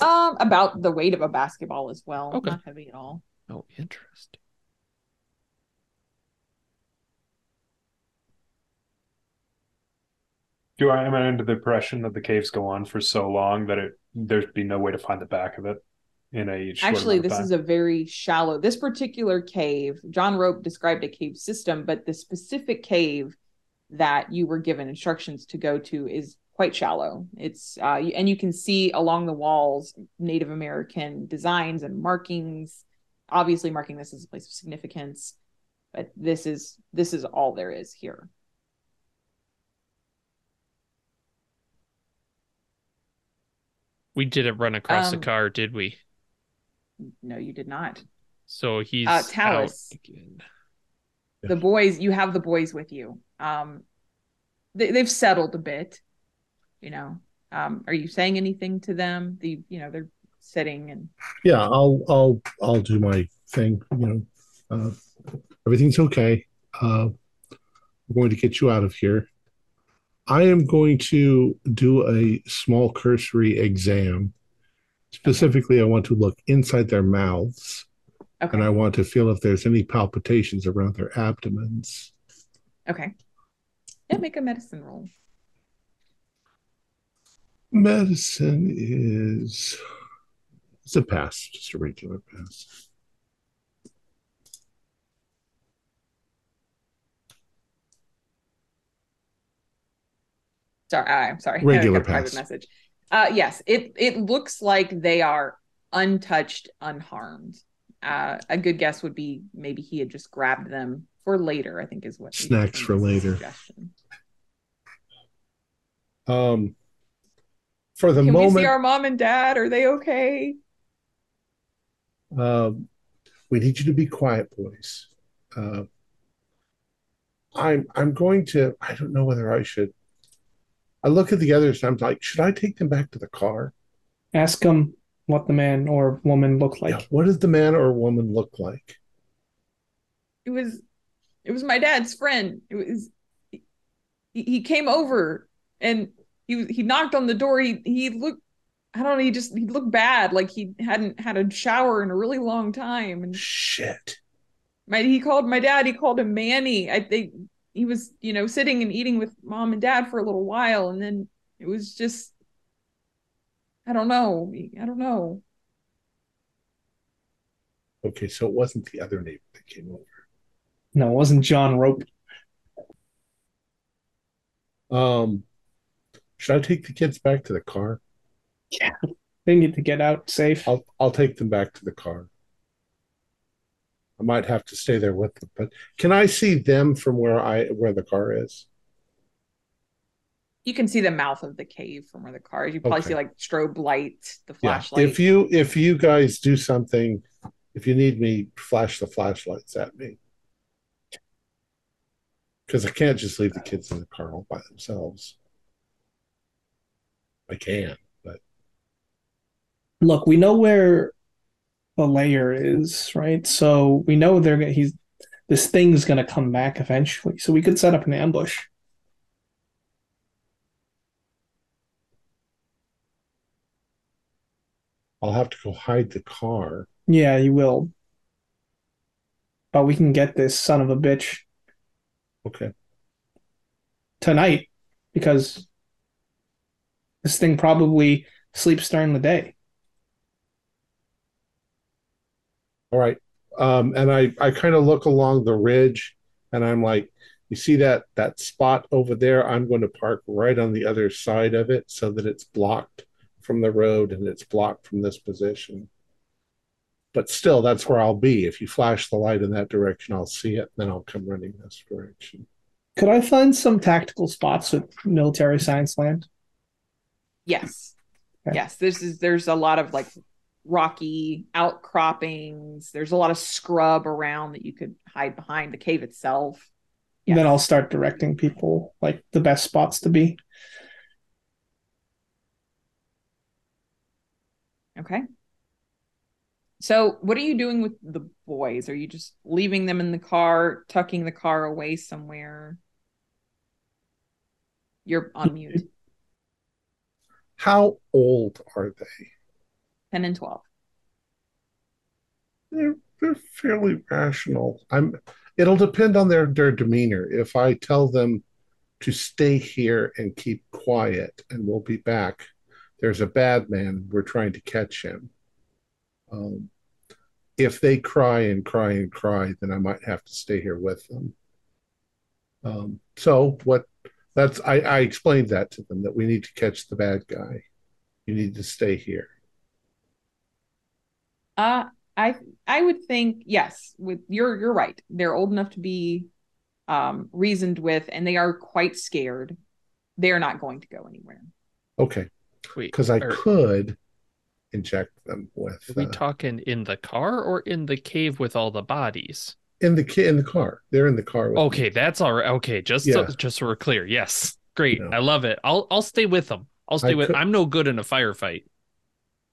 um, about the weight of a basketball as well. Okay. Not heavy at all. Oh, interesting. Do I am I under the impression that the caves go on for so long that it there'd be no way to find the back of it in a Actually, this is a very shallow. This particular cave, John Rope described a cave system, but the specific cave that you were given instructions to go to is quite shallow. It's uh, and you can see along the walls Native American designs and markings, obviously marking this as a place of significance. But this is this is all there is here. We didn't run across the Um, car, did we? No, you did not. So he's uh, out Talus. again. the boys you have the boys with you um they, they've settled a bit you know um are you saying anything to them the you know they're sitting and Yeah, I'll I'll I'll do my thing. You know, uh, everything's okay. Uh, we're going to get you out of here. I am going to do a small cursory exam. Specifically, I want to look inside their mouths, okay and I want to feel if there's any palpitations around their abdomens. okay yeah make a medicine roll Medicine is it's a pass, just a regular pass. Sorry i'm sorry Regular a private message uh yes it it looks like they are untouched unharmed uh a good guess would be maybe he had just grabbed them for later i think is what Snacks for later. suggestion. Um, for the can we moment, see our mom and dad are they okay Um, we need you to be quiet, boys. Uh, I'm I'm going to. I don't know whether I should. I look at the others and I'm like, should I take them back to the car? Ask him what the man or woman looked like. Yeah, what does the man or woman look like? It was it was my dad's friend. It was he, he came over and he was he knocked on the door. He he looked I don't know, he just he looked bad, like he hadn't had a shower in a really long time. And Shit. my he called my dad, he called him Manny. I think he was, you know, sitting and eating with mom and dad for a little while, and then it was just I don't know. I don't know. Okay, so it wasn't the other neighbor that came over. No, it wasn't John Rope. Um, should I take the kids back to the car? Yeah. They need to get out safe. I'll I'll take them back to the car. I might have to stay there with them, but can I see them from where I where the car is? You can see the mouth of the cave from where the car is. You probably Okay. see like strobe light, the Yeah. flashlight. If you if you guys do something, if you need me, flash the flashlights at me. Because I can't just leave the kids in the car all by themselves. I can, but Look, we know where the lair is, right? So we know they're gonna he's this thing's gonna come back eventually. So we could set up an ambush. I'll have to go hide the car. Yeah, you will. But we can get this son of a bitch Okay. tonight because this thing probably sleeps during the day. All right. Um, and I, I kind of look along the ridge and I'm like, you see that that spot over there? I'm going to park right on the other side of it so that it's blocked from the road and it's blocked from this position. But still, that's where I'll be. If you flash the light in that direction, I'll see it. Then I'll come running this direction. Could I find some tactical spots with military science land? Yes. Okay. Yes. This is there's a lot of like rocky outcroppings. There's a lot of scrub around that you could hide behind the cave itself. And then I'll start directing people like the best spots to be. Okay. So what are you doing with the boys? Are you just leaving them in the car, tucking the car away somewhere? You're on mute. How old are they? 10 and 12. They're, they're fairly rational. I'm. It'll depend on their their demeanor. If I tell them to stay here and keep quiet, and we'll be back. There's a bad man. We're trying to catch him. Um, if they cry and cry and cry, then I might have to stay here with them. Um, so what? That's I, I explained that to them that we need to catch the bad guy. You need to stay here. Uh I I would think yes, with you're you're right. They're old enough to be um reasoned with and they are quite scared. They're not going to go anywhere. Okay. Because I are, could inject them with are we uh, talking in the car or in the cave with all the bodies? in the ki- in the car. They're in the car. With Okay, that's all right. Okay, just so, just so we're clear. Yes, great. No. I love it. I'll I'll stay with them. I'll stay I with. could- I'm no good in a firefight.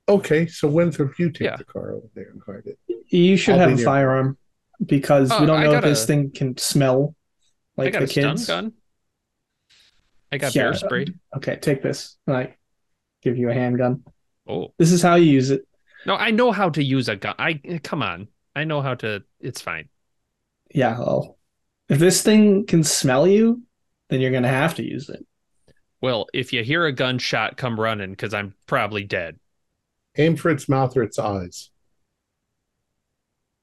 Okay, so Winthrop, you take Yeah. the car over there and hide it. You should I'll have a near- firearm because Oh, we don't I know if this a- thing can smell I like got the a stun kids. gun. I got Yeah. bear spray. Okay, take this. And I give you a handgun. Oh This is how you use it. no, I know how to use a gun. I come on. I know how to. It's fine. Yeah, well, if this thing can smell you, then you're gonna have to use it. Well, if you hear a gunshot, come running because I'm probably dead. Aim for its mouth or its eyes.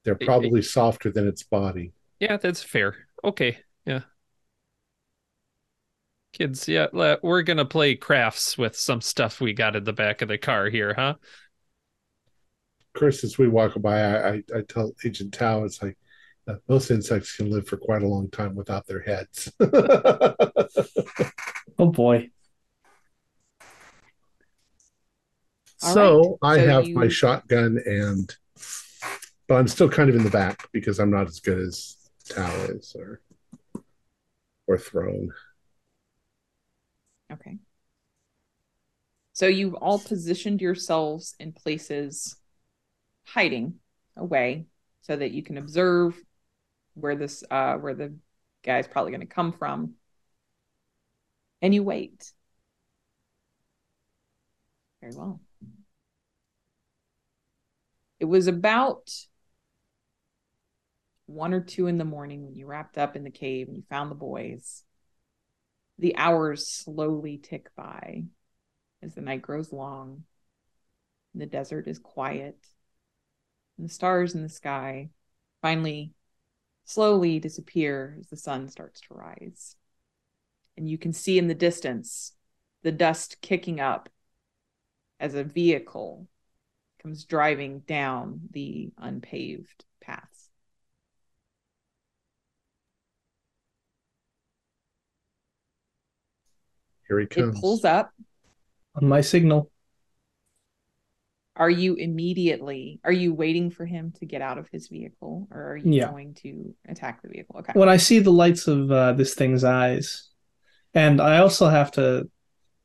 They're it- probably softer than its body. Yeah, that's fair. Okay, yeah. Kids, yeah, le- we're gonna play crafts with some stuff we got in the back of the car here, huh? Of course, as we walk by, I, I, I tell Agent Tao, it's like uh, most insects can live for quite a long time without their heads. Oh boy. All so I So have you- my shotgun and but I'm still kind of in the back because I'm not as good as Tao is or or Throne. Okay. So you've all positioned yourselves in places hiding away so that you can observe where this uh where the guy's probably going to come from. And you wait. Very well. It was about one or two in the morning when you wrapped up in the cave and you found the boys. The hours slowly tick by as the night grows long. And the desert is quiet. And the stars in the sky finally slowly disappear as the sun starts to rise. And you can see in the distance the dust kicking up as a vehicle comes driving down the unpaved paths. Here he comes. It comes. pulls up. On my signal. Are you immediately are you waiting for him to get out of his vehicle or are you Yeah. going to attack the vehicle? Okay. When I see the lights of uh, this thing's eyes, and I also have to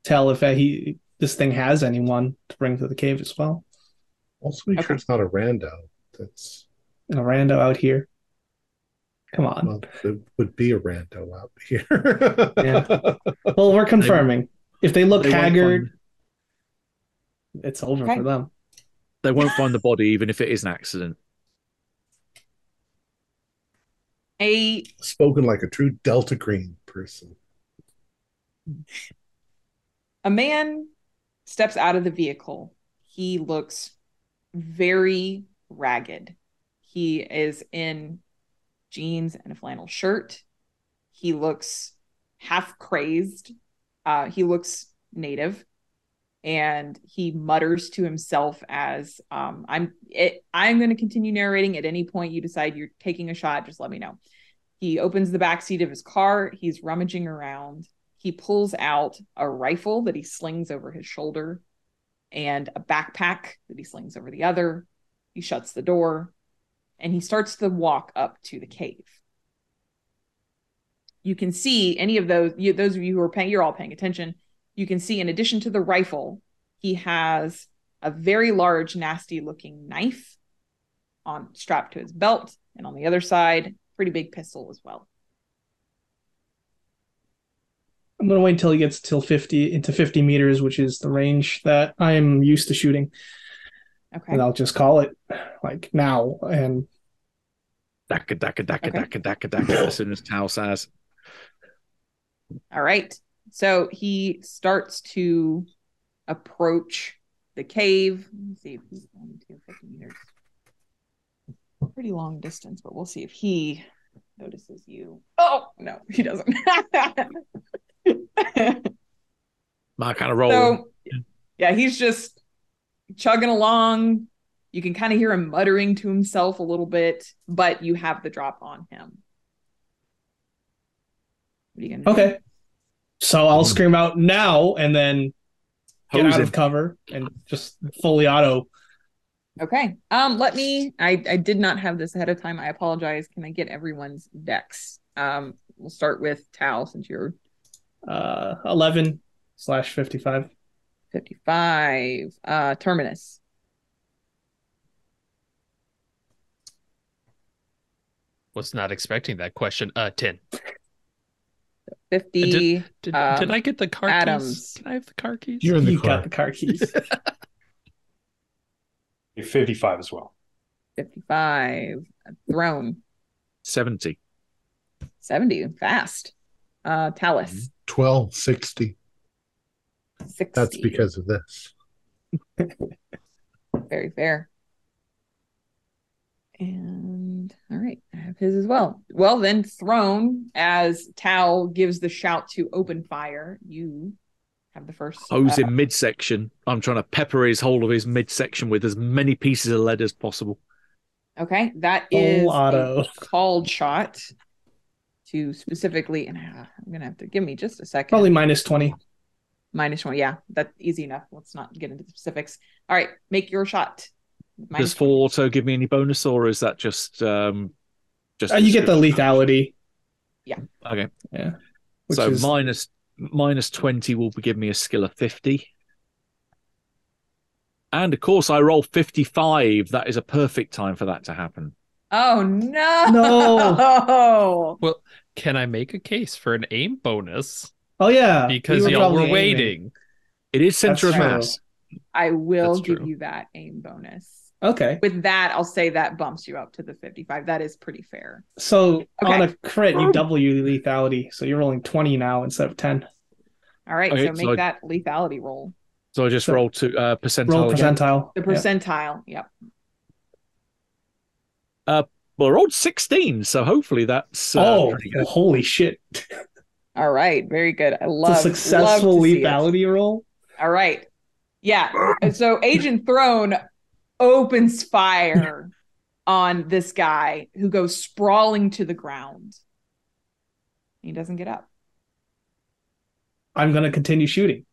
tell if he this thing has anyone to bring to the cave as well. Also, make Okay. sure it's not a rando. That's A rando out here. Come on. well, it would be a rando out here. Yeah. Well, we're confirming. If they look They haggard, find- it's over Okay. for them. they won't find the body even if it is an accident. a Spoken like a true Delta Green person. a man steps out of the vehicle. He looks very ragged. He is in jeans and a flannel shirt. He looks half crazed. Uh, he looks native, and he mutters to himself as um, "I'm it, I'm going to continue narrating. At any point you decide you're taking a shot, just let me know." He opens the back seat of his car. He's rummaging around. He pulls out a rifle that he slings over his shoulder and a backpack that he slings over the other. He shuts the door and he starts to walk up to the cave. You can see any of those, you, those of you who are paying, you're all paying attention. You can see, in addition to the rifle, he has a very large, nasty looking knife on strapped to his belt. And on the other side, pretty big pistol as well. I'm gonna wait until he gets till 50 into 50 meters, which is the range that I'm used to shooting, Okay. and I'll just call it like now. And Daka daka daka Okay. daka daka daka. As soon as Tao says, All right. So he starts to approach the cave. Let's see if he's going to 50 meters. Pretty long distance, but we'll see if he notices you. Oh, no, he doesn't. my kind of role. so, yeah, he's just chugging along. You can kind of hear him muttering to himself a little bit, but you have the drop on him. What are you going to okay, so I'll scream out now, and then get Hose out him. of cover and just fully auto. Okay. Um, let me I I did not have this ahead of time. I apologize. Can I get everyone's DEX? Um, we'll start with Tao since you're Uh, 11 slash 55. 55. Uh Terminus. Was not expecting that question. Uh, ten. 50. Did, Um, did I get the car Adams. keys? Can I have the car keys? You're in the You car. got the car keys. 55 as well. 55. Throne. Seventy. 70. Fast. Uh Talus. 1260. 60. That's because of this. very fair. And all right, I have his as well. Well, then, Throne as Tao gives the shout to open fire, you have the first. Hose uh, in midsection. I'm trying to pepper his whole of his midsection with as many pieces of lead as possible. okay, that is auto. a called shot to specifically, and uh, I'm gonna have to give me just a second. Probably minus 20. minus one. Yeah, that's easy enough. Let's not get into the specifics. All right, make your shot. Minus Does full auto give me any bonus, or is that just um just Uh, you get the lethality, Yeah. Okay, which so is minus minus twenty will give me a skill of fifty. And of course, I roll fifty-five. That is a perfect time for that to happen. Oh no! No. Can I make a case for an aim bonus? oh yeah, Because we y'all were probably aiming. waiting. It is center of mass. I will That's give true. you that aim bonus. Okay, With that, I'll say that bumps you up to the 55. That is pretty fair. so on Okay. a crit you double your lethality, so you're rolling twenty now instead of ten. All right, Okay, so make so I- that lethality roll. So I just So- roll to uh, percentile. Roll again. percentile. The Yeah. percentile. Yep. Well, I rolled sixteen, so hopefully that's uh, oh, pretty good. well, holy shit! All right. Very good. I It's love a successful love to it. lethality roll. All right. Yeah. So Agent Throne opens fire on this guy who goes sprawling to the ground. He doesn't get up. I'm gonna continue shooting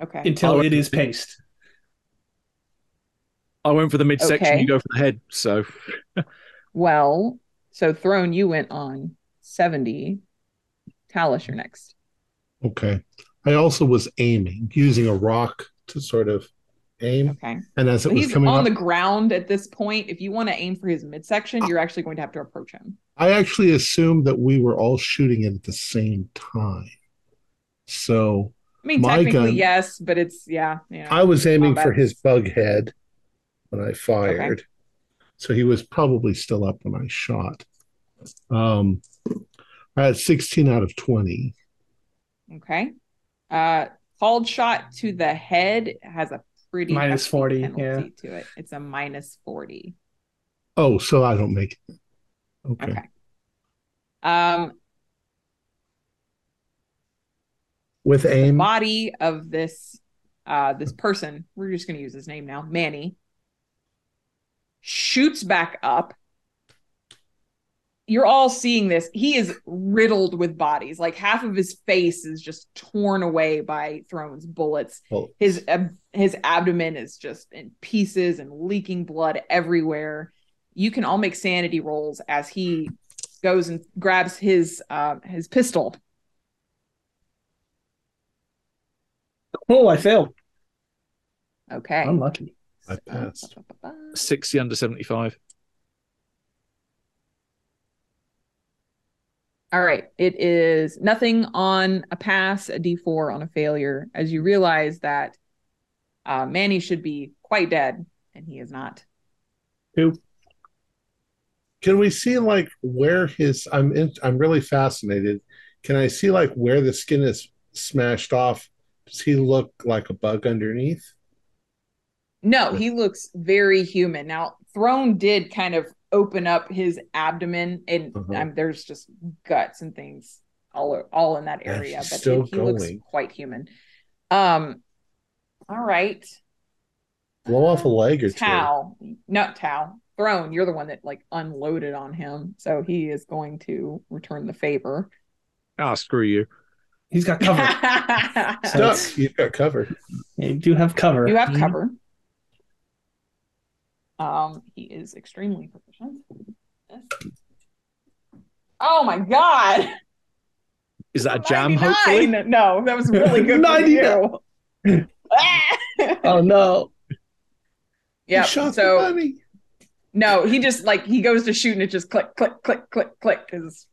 Okay. until it is paced. I went for the midsection. Okay. You go for the head. So Well, so Throne, you went on 70. Talus, you're next. Okay. I also was aiming, using a rock to sort of aim. Okay. And as it So was he's coming on up, the ground at this point. If you want to aim for his midsection, you're actually going to have to approach him. I actually assumed that we were all shooting it at the same time. So I mean, My technically, gun- yes, but it's yeah, yeah. I was aiming Combat. for his bug head when I fired. So he was probably still up when I shot. Um, I had 16 out of 20. Okay. Uh called shot to the head has a pretty 40, penalty yeah. to it. It's a minus 40. Oh, so I don't make it. Okay. Okay. Um With the aim, body of this uh this person, we're just gonna use his name now, Manny, shoots back up. You're all seeing this. He is riddled with bodies. Like half of his face is just torn away by Throne's bullets. well, his ab- his abdomen is just in pieces and leaking blood everywhere. You can all make sanity rolls as he goes and grabs his uh, his pistol. Oh, I failed. Okay. Unlucky. I passed. sixty under seventy-five. All right. It is nothing on a pass, a D4 on a failure, as you realize that uh, Manny should be quite dead, and he is not. Two. can we see like where his? I'm in, I'm really fascinated. Can I see like where the skin is smashed off? Does he look like a bug underneath? No, he looks very human. Now, Throne did kind of open up his abdomen, and Uh-huh. um, there's just guts and things all all in that area. he's But still he, he looks quite human. Um, all right, Blow off a leg or two. Tau, not Tau. Throne, you're the one that like unloaded on him, so he is going to return the favor. Ah, screw you. He's got cover. So No, it's- you've got cover. you do have cover. You have cover. Um, he is extremely proficient. Oh my god! Is that a jam? 99! Hopefully. No, that was really good for you. Oh no. yeah. So no, he just like he goes to shoot and it just click, click, click, click, click. Because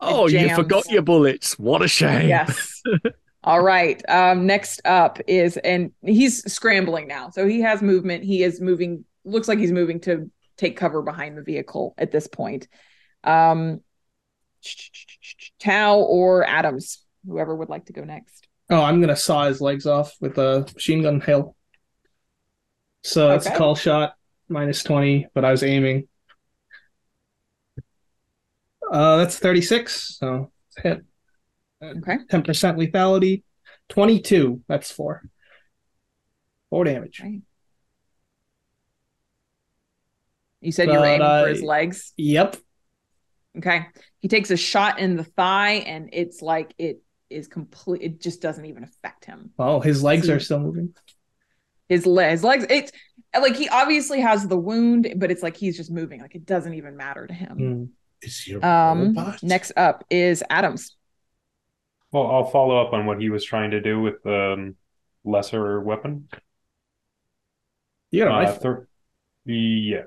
Oh, you forgot your bullets. What a shame. yes. All right. Um, next up is and he's scrambling now. So he has movement. He is moving. Looks like he's moving to take cover behind the vehicle at this point. Um, Tao or Adams, whoever would like to go next. Oh, I'm gonna saw his legs off with a machine gun hail. So it's a call shot, minus twenty, but I was aiming. Uh, that's thirty-six. So it's hit. Okay. Ten percent lethality. Twenty-two. That's four. Four damage. Right. You said you were But aiming for his legs. Yep. Okay. He takes a shot in the thigh and it's like it is complete it just doesn't even affect him. Oh, his legs See. are still moving. his leg, his legs. It's like he obviously has the wound, but it's like he's just moving. Like it doesn't even matter to him. Mm. Is he a Um, robot? next up is Adams. Well, I'll follow up on what he was trying to do with the um, lesser weapon. You got a Uh, rifle. thir- yeah,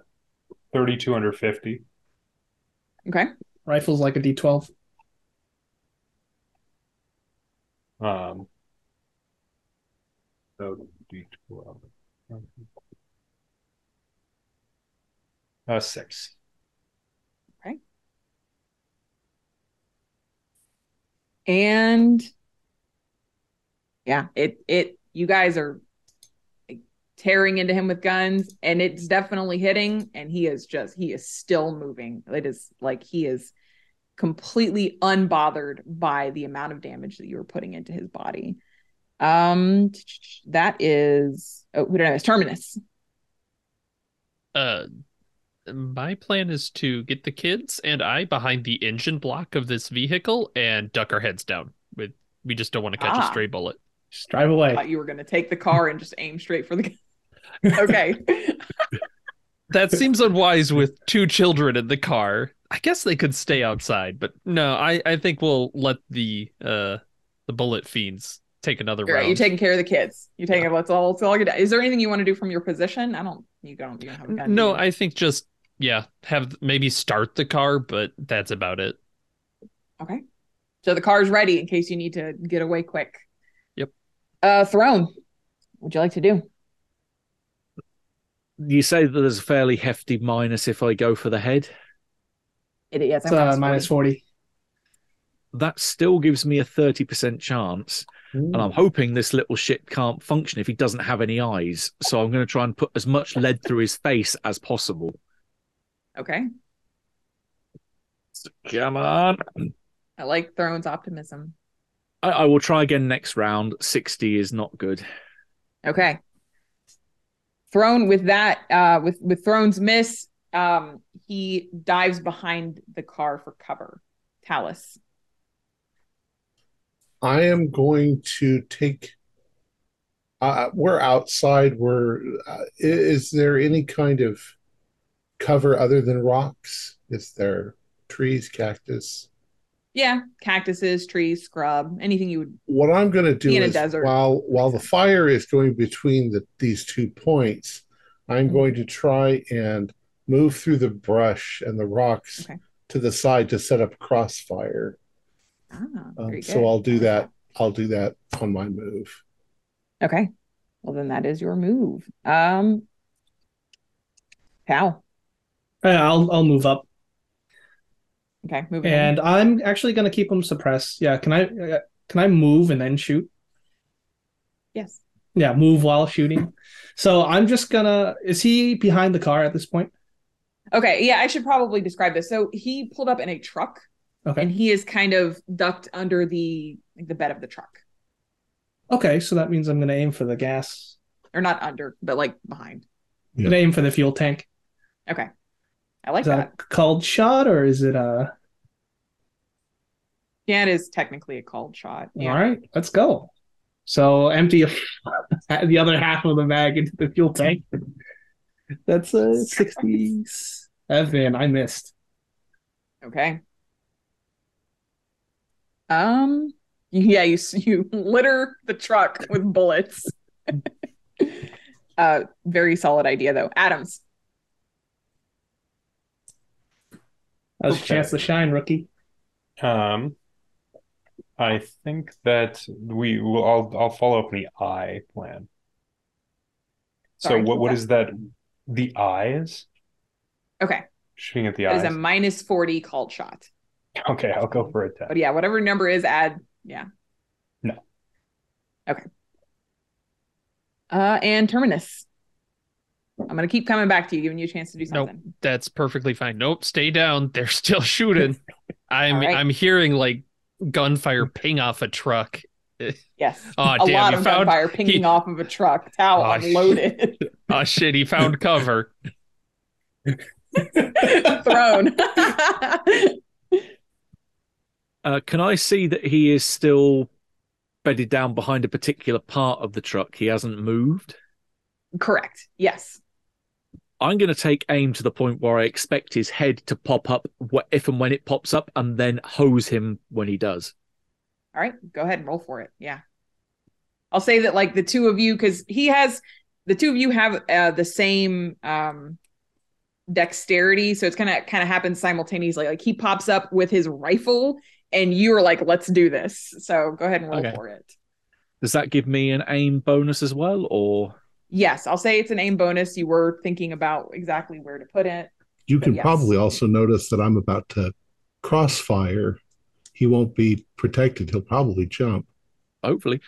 thirty-two under fifty. Okay. Rifle's like a D12. Um, so D12. Uh, six. Okay. And yeah, it it you guys are like, tearing into him with guns and it's definitely hitting and he is just he is still moving. It is like he is completely unbothered by the amount of damage that you were putting into his body. Um that is oh who did I it's Terminus. Uh, my plan is to get the kids and I behind the engine block of this vehicle and duck our heads down. With we just don't want to catch Ah. a stray bullet. Just drive away. I thought you were gonna take the car and just aim straight for the Okay. That seems unwise with two children in the car. I guess they could stay outside, but no, I, I think we'll let the uh the bullet fiends take another You're right. round. You're taking care of the kids. You're taking that's all. That's all you do. Is there anything you want to do from your position? I don't. You don't. You don't have a gun. no. I think just yeah, have maybe start the car, but that's about it. Okay. So the car's ready in case you need to get away quick. Yep. Uh, throne. Would you like to do? You say that there's a fairly hefty minus if I go for the head. It is. It's uh, minus 40. That still gives me a 30% chance. And I'm hoping this little shit can't function if he doesn't have any eyes. So I'm going to try and put as much lead through his face as possible. Okay. Come on. I like Throne's optimism. I, I will try again next round. 60 is not good. Okay. Throne with that, uh, with with Throne's miss, um, he dives behind the car for cover. Talus. I am going to take. Uh, we're outside. We're. Uh, is there any kind of cover other than rocks? Is there trees, cactus? Yeah, cactuses, trees, scrub, anything you would. What I'm going to do Be in a is desert. while while the fire is going between the these two points, I'm Mhm. going to try and move through the brush and the rocks Okay. to the side to set up crossfire. Ah, Um, so. I'll do that. I'll do that on my move. Okay. Well, then that is your move. Um, Cal. Yeah, I'll I'll move up, Okay, moving and I'm actually gonna keep them suppressed. Yeah, can I uh, can I move and then shoot? Yes. Yeah, move while shooting. So I'm just gonna. Is he behind the car at this point? Okay. Yeah, I should probably describe this. So he pulled up in a truck, Okay. and he is kind of ducked under the like the bed of the truck, Okay, so that means I'm gonna aim for the gas. or not under, but like behind. Yeah. Gonna aim for the fuel tank. Okay. I like Is that that. a called shot or is it a? Yeah, it is technically a called shot. Yeah. All right, let's go. So empty the other half of the mag into the fuel tank. That's a sixty. Seven. I missed. Okay. Um. Yeah, you you litter the truck with bullets. uh, very solid idea though. Adams. That was Okay. a chance to shine, rookie. Um, I think that we will. I'll I'll follow up on the eye plan. So what what what's that? The eyes Okay, shooting at the that is eyes. Is a minus forty called shot. Okay, I'll go for a ten. But yeah, whatever number is, add yeah. No. Okay. Uh, and terminus. I'm gonna keep coming back to you, giving you a chance to do something. Nope. That's perfectly fine. Nope, stay down. They're still shooting. I'm All right. I'm hearing like gunfire ping off a truck. Yes. Oh a damn, lot you of found gunfire pinging he- off of a truck. Tao Oh, sh- unloaded. oh shit, he found cover. Throne. Uh, can I see that he is still bedded down behind a particular part of the truck? He hasn't moved. Correct. Yes. I'm going to take aim to the point where I expect his head to pop up if and when it pops up, and then hose him when he does. All right, go ahead and roll for it. Yeah. I'll say that like the two of you, because he has the two of you have uh, the same um dexterity, so it's kind of kind of happens simultaneously. Like he pops up with his rifle, and you are like, "Let's do this." So go ahead and roll Okay. for it. Does that give me an aim bonus as well, or Yes, I'll say it's an aim bonus. You were thinking about exactly where to put it. You can yes. probably also notice that I'm about to crossfire. He won't be protected. He'll probably jump. hopefully?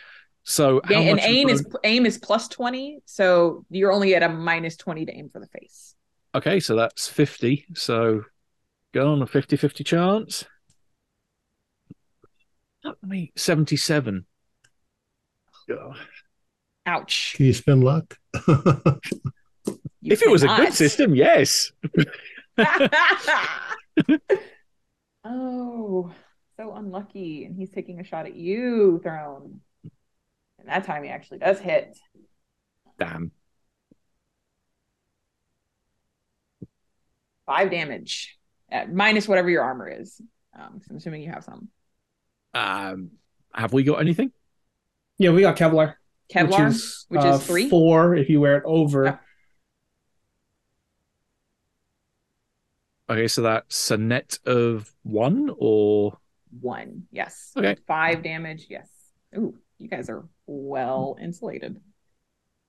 So how Yeah, and much aim is aim is plus twenty, so you're only at a minus twenty to aim for the face. okay? So that's fifty. So go on a 50-50 chance. Let me seventy-seven. Oh. Ouch! Can you spend luck? You if it was a good system, yes. oh, so unlucky. And he's taking a shot at you, Throne. And that time he actually does hit. Damn. Five damage. Minus whatever your armor is. Um, 'cause I'm assuming you have some. Um, have we got anything? Yeah, we got Kevlar, Kevlar, which is, which uh, is three. four if you wear it over. Yeah. Okay, so that's a net of one, or One. Yes. Okay. Five damage. Yes. Ooh, you guys are well insulated.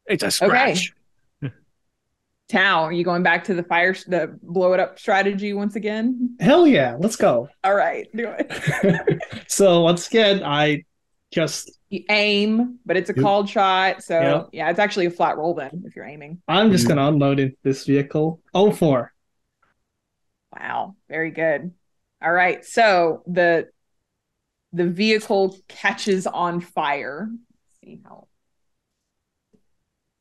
it's a scratch. Tao, are you going back to the fire, the blow it up strategy once again? Hell yeah, let's go. All right, do it. so once again, I just you aim, but it's a called shot. So Yeah. yeah, it's actually a flat roll then if you're aiming. I'm just gonna unload in this vehicle. Oh four. Wow, very good. All right, so the the vehicle catches on fire. Let's see how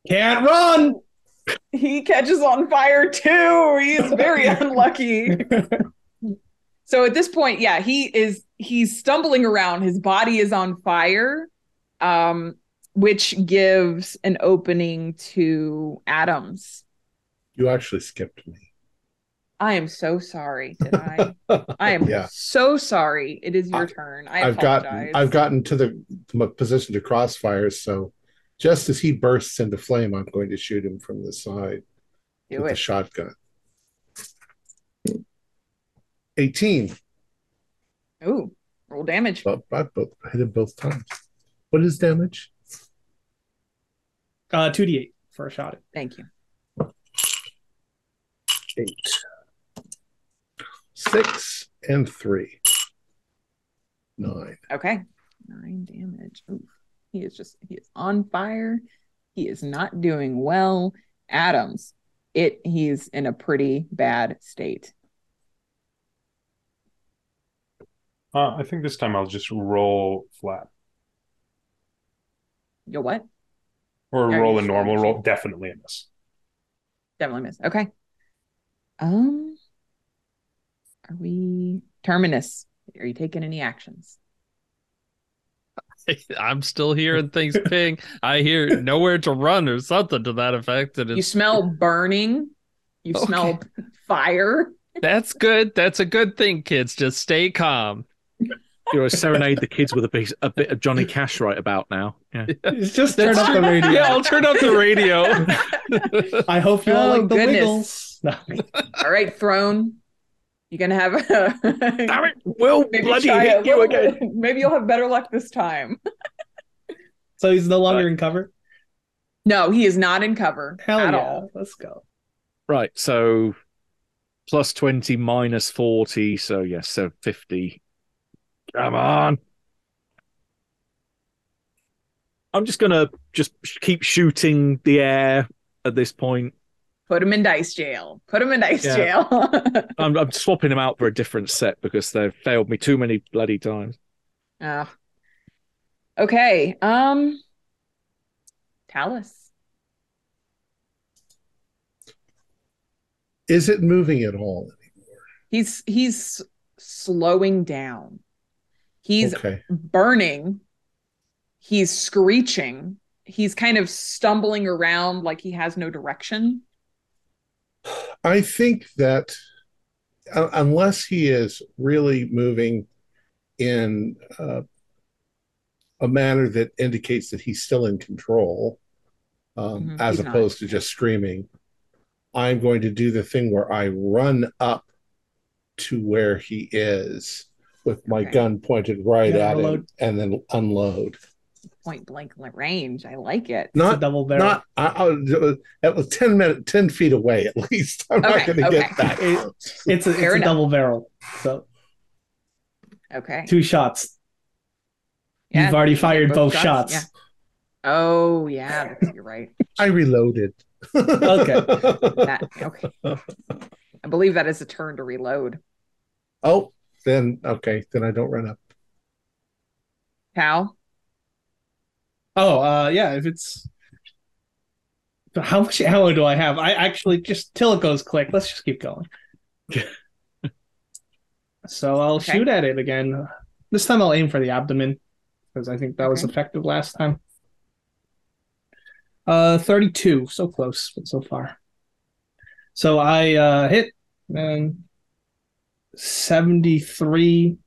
Can't run. he catches on fire too. He's very unlucky. So at this point, yeah, he is he's stumbling around. His body is on fire, um, which gives an opening to Adams. you actually skipped me. I am so sorry. Did I? I am Yeah. so sorry. It is your I- turn. I I've apologize. gotten I've gotten to the position to crossfire, so just as he bursts into flame, I'm going to shoot him from the side Do with the it. shotgun. 18. Ooh, roll damage. But I both hit him both times. What is damage? Uh, two d eight for a shot. Thank you. Eight. Six and three. Nine. Okay. Nine damage. Ooh, he is just he is on fire. He is not doing well. Adams, it he's in a pretty bad state. Uh, I think this time I'll just roll flat You'll what? or Are roll you a normal roll. Definitely a miss. Definitely miss. Okay. Um are we terminus? Are you taking any actions? I'm still hearing things ping. I hear nowhere to run or something to that effect. And You smell burning. You Okay. smell fire. that's good. That's a good thing, kids. Just stay calm. You know, serenade the kids with a bit, a bit of Johnny Cash right about now. Yeah. It's just turn That's up the radio. Yeah, I'll turn up the radio. I hope you all Oh, like the goodness. wiggles. No. All right, throne. You're gonna have Damn it! Will maybe bloody try a hit you again. Maybe you'll have better luck this time. So he's no longer in cover. No, he is not in cover Hell at yeah, all. let's go. Right, so plus 20 minus 40, so yes, so 50. Come on. I'm just gonna just keep shooting the air at this point. Put him in dice jail. Put him in dice Yeah. jail. I'm, I'm swapping him out for a different set because they've failed me too many bloody times. Ah. Okay. Um Talus. Is it moving at all? Anymore? He's he's slowing down. He's okay. burning. He's screeching. he's kind of stumbling around like he has no direction. I think that uh, unless he is really moving in uh, a manner that indicates that he's still in control, um, Mhm, as he's not. opposed to just screaming, I'm going to do the thing where I run up to where he is with my Okay. gun pointed right Yeah, at him reload. and then unload. Point blank range. I like it. It's a Not double barrel. not I, I, that was 10 minutes 10 feet away at least i'm Okay, not going to okay. get that It- it's a, it's a double barrel. So Okay. two shots. Yeah, You've already fired both Yeah. shots. Oh yeah, you're right. i reloaded Okay. That, okay. I believe that is a turn to reload. oh then okay then i don't run up How? Oh, uh, yeah. If it's how much ammo do I have? I actually just till it goes click. Let's just keep going. so I'll Okay. shoot at it again. This time I'll aim for the abdomen because I think that was effective last time. Uh, thirty-two. So close, but so far. So I uh, hit and seventy-three,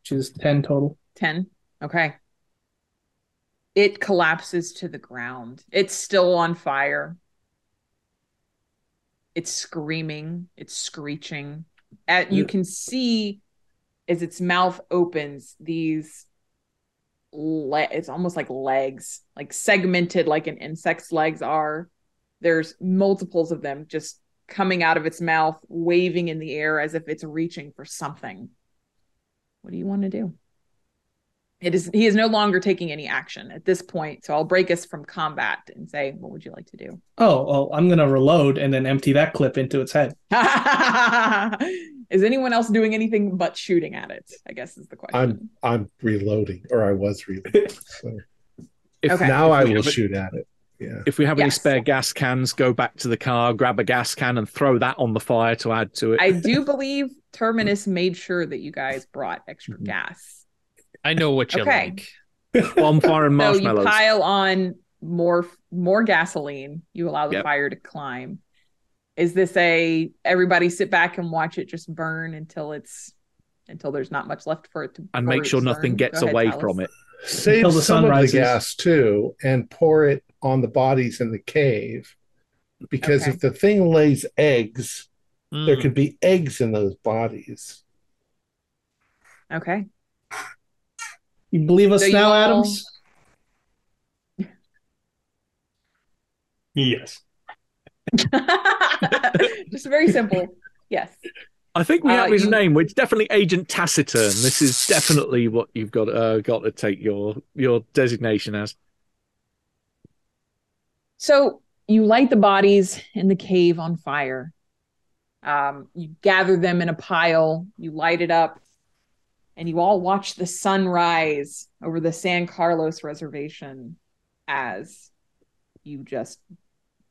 which is ten total. 10. Okay. It collapses to the ground. It's still on fire. It's screaming, it's screeching. At you can see as its mouth opens these le- it's almost like legs, like segmented like an insect's legs are. There's multiples of them just coming out of its mouth, waving in the air as if it's reaching for something. What do you want to do? It is he is no longer taking any action at this point. So I'll break us from combat and say, what would you like to do? Oh, well, I'm gonna reload and then empty that clip into its head. is anyone else doing anything but shooting at it? I guess is the question. i'm i'm reloading or i was reloading so If, Okay. now i if we will shoot at it yeah if we have any spare gas cans, go back to the car, grab a gas can, and throw that on the fire to add to it. I do believe Terminus made sure that you guys brought extra Mhm. gas. I know what you Okay. like. Bonfire and marshmallows. So you pile on more more gasoline. You allow the Yep. fire to climb. Is this a everybody sit back and watch it just burn until it's until there's not much left for it to burn? and for make sure nothing burn? gets ahead, away Alice. from it. Save the some sun of the gas too and pour it on the bodies in the cave because Okay. if the thing lays eggs there Mm. could be eggs in those bodies Okay. You believe us So you now, all- Adams? Yes. just very simple. Yes. I think we Uh, have his you- name, which definitely Agent Taciturn. This is definitely what you've got uh, got to take your your designation as. So you light the bodies in the cave on fire. Um, you gather them in a pile, you light it up, and you all watch the sun rise over the San Carlos reservation as you just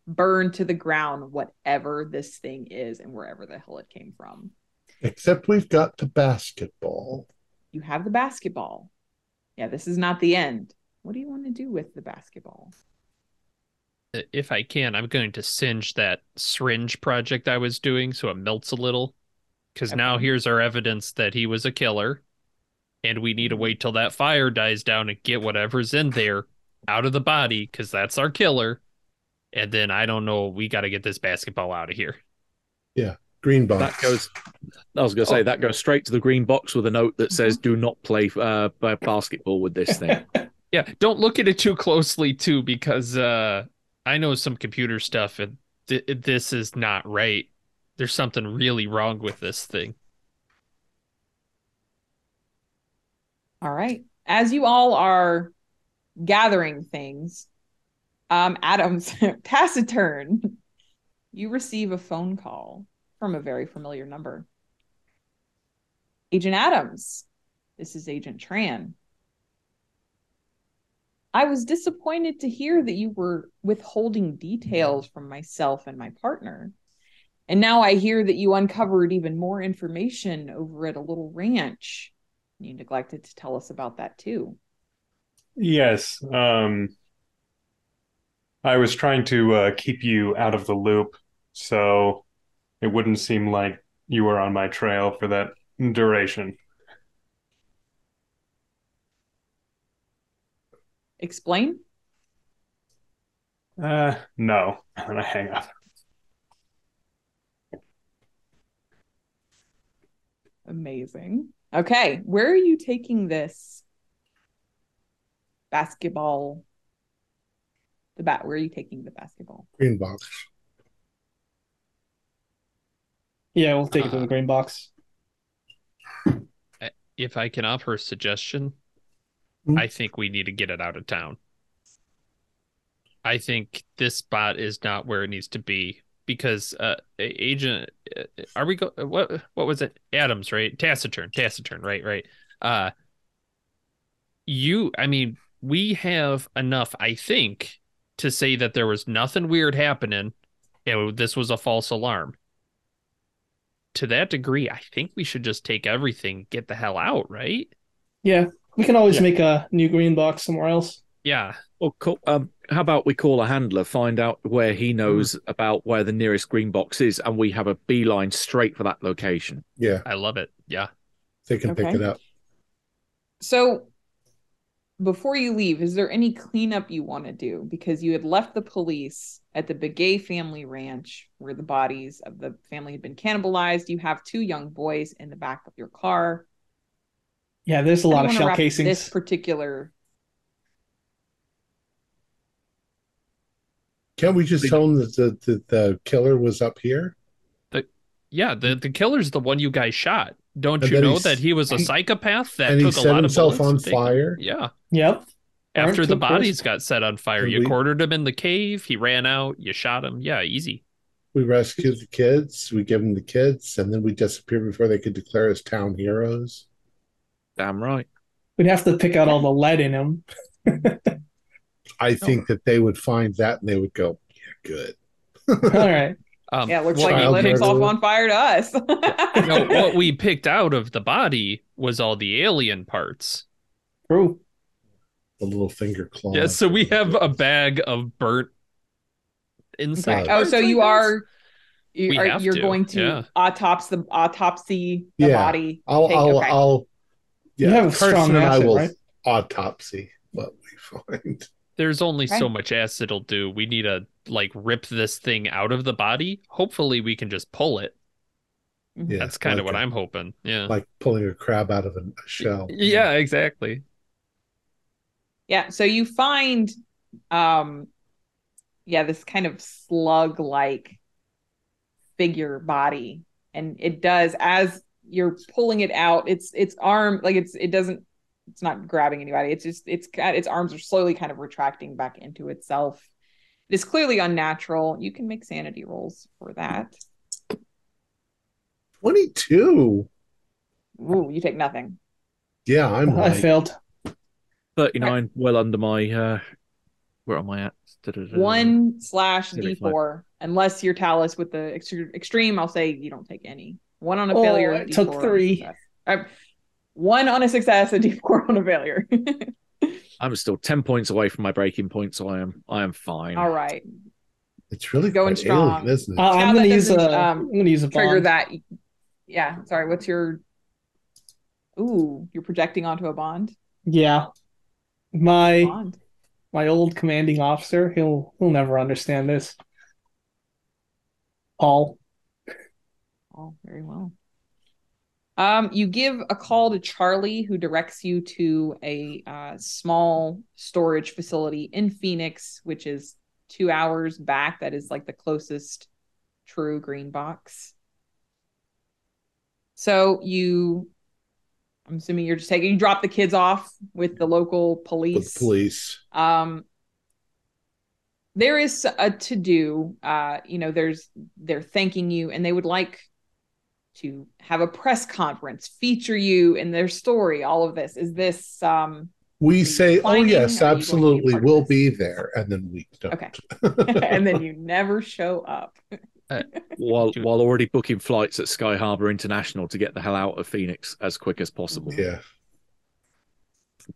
burn to the ground whatever this thing is and wherever the hell it came from. except we've got the basketball You have the basketball. Yeah, this is not the end. What do you want to do with the basketball? If I can, I'm going to singe that syringe project I was doing so it melts a little. Because now here's our evidence that he was a killer. And we need to wait till that fire dies down and get whatever's in there out of the body, because that's our killer. And then I don't know, we got to get this basketball out of here. Yeah, green box That goes. I was going to say that goes straight to the green box with a note that says, "Do not play uh, basketball with this thing." Yeah, don't look at it too closely too, because uh, I know some computer stuff, and th- this is not right. There's something really wrong with this thing. All right. As you all are gathering things, um, Adams, taciturn, you receive a phone call from a very familiar number. Agent Adams, this is Agent Tran. I was disappointed to hear that you were withholding details from myself and my partner. And now I hear that you uncovered even more information over at a little ranch. You neglected to tell us about that too. Yes. Um, I was trying to uh, keep you out of the loop, so it wouldn't seem like you were on my trail for that duration. Explain. Uh, no. And I hang up. Amazing. Okay, where are you taking this basketball? The bat. Where are you taking the basketball? Green box. Yeah, we'll take it to the Uh, green box. If I can offer a suggestion, Hmm? I think we need to get it out of town. I think this spot is not where it needs to be because uh agent uh, are we go what what was it Adams right taciturn taciturn right right uh you I mean we have enough I think to say that there was nothing weird happening and this was a false alarm to that degree I think we should just take everything get the hell out right Yeah, we can always Yeah. make a new green box somewhere else. yeah Well, cool. um, how about we call a handler, find out where he knows about where the nearest green box is, and we have a beeline straight for that location. Yeah, I love it yeah they can pick it up. So, before you leave, is there any cleanup you want to do? Because you had left the police at the Begay family ranch where the bodies of the family had been cannibalized. You have two young boys in the back of your car. Yeah, there's a lot don't of wanna shell wrap casings. This particular. Can't we just tell them that the, the, the killer was up here? Yeah, the the killer's the one you guys shot. Don't And you know that he was a psychopath that and he took a set lot himself of bullets on to take fire? Yeah. Yep. After the too bodies got set on fire, And you we- cornered him in the cave. He ran out. You shot him. Yeah, easy. We rescued the kids, we give them the kids, and then we disappear before they could declare us town heroes. Damn right. We'd have to pick out all the lead in him. I think that they would find that and they would go, yeah, good. all right. Um, Yeah, it looks what like he Child lit himself on fire to us. we, no, what we picked out of the body was all the alien parts. True. The little finger claws. Yeah, so we have a bag of burnt inside. oh, so you are you We are have you're to, going to yeah. autopsy the autopsy the Yeah, body. I'll, take- I'll, okay. I'll, yeah, You have a strong Carson and I will right? autopsy what we find. There's only Okay. so much acid will do. We need to like rip this thing out of the body. Hopefully, we can just pull it. Yeah, That's kind of like what a- I'm hoping. Yeah. like pulling a crab out of a, a shell. yeah, exactly. Yeah, so you find um yeah, this kind of slug like figure body and it does as you're pulling it out, its its arm like it's it doesn't it's not grabbing anybody. It's just it's got its arms are slowly kind of retracting back into itself. It is clearly unnatural. You can make sanity rolls for that. 22. Ooh, you take nothing. Yeah, I'm I like, failed. 39, well under my. uh Where am I at? Da-da-da. One slash Maybe D four, unless you're Talus with the ex- extreme. I'll say you don't take any. One on a Oh, failure. I D4 took on a three. success. Uh, one on a success, a D four on a failure. I'm still 10 points away from my breaking point, so I am I am fine. All right, it's really Going strong. alien, isn't it? Uh, I'm gonna use a. doesn't, am um, gonna use a trigger bond. that. Yeah, sorry. What's your? Ooh, you're projecting onto a bond. Yeah. My Bond. my old commanding officer, he'll he'll never understand this. Paul. Oh, very well. Um, you give a call to Charlie, who directs you to a uh, small storage facility in Phoenix, which is two hours back. That is like the closest true green box. So you, I'm assuming you're just taking, you drop the kids off with the local police. the police. Um, there is a to do. Uh, you know, there's they're thanking you, and they would like to have a press conference, feature you in their story. All of this is this. Um, We say, oh, yes, Are you going to be absolutely, we'll be there. And then we don't. Okay. and then you never show up. While while already booking flights at Sky Harbor International to get the hell out of Phoenix as quick as possible. yeah.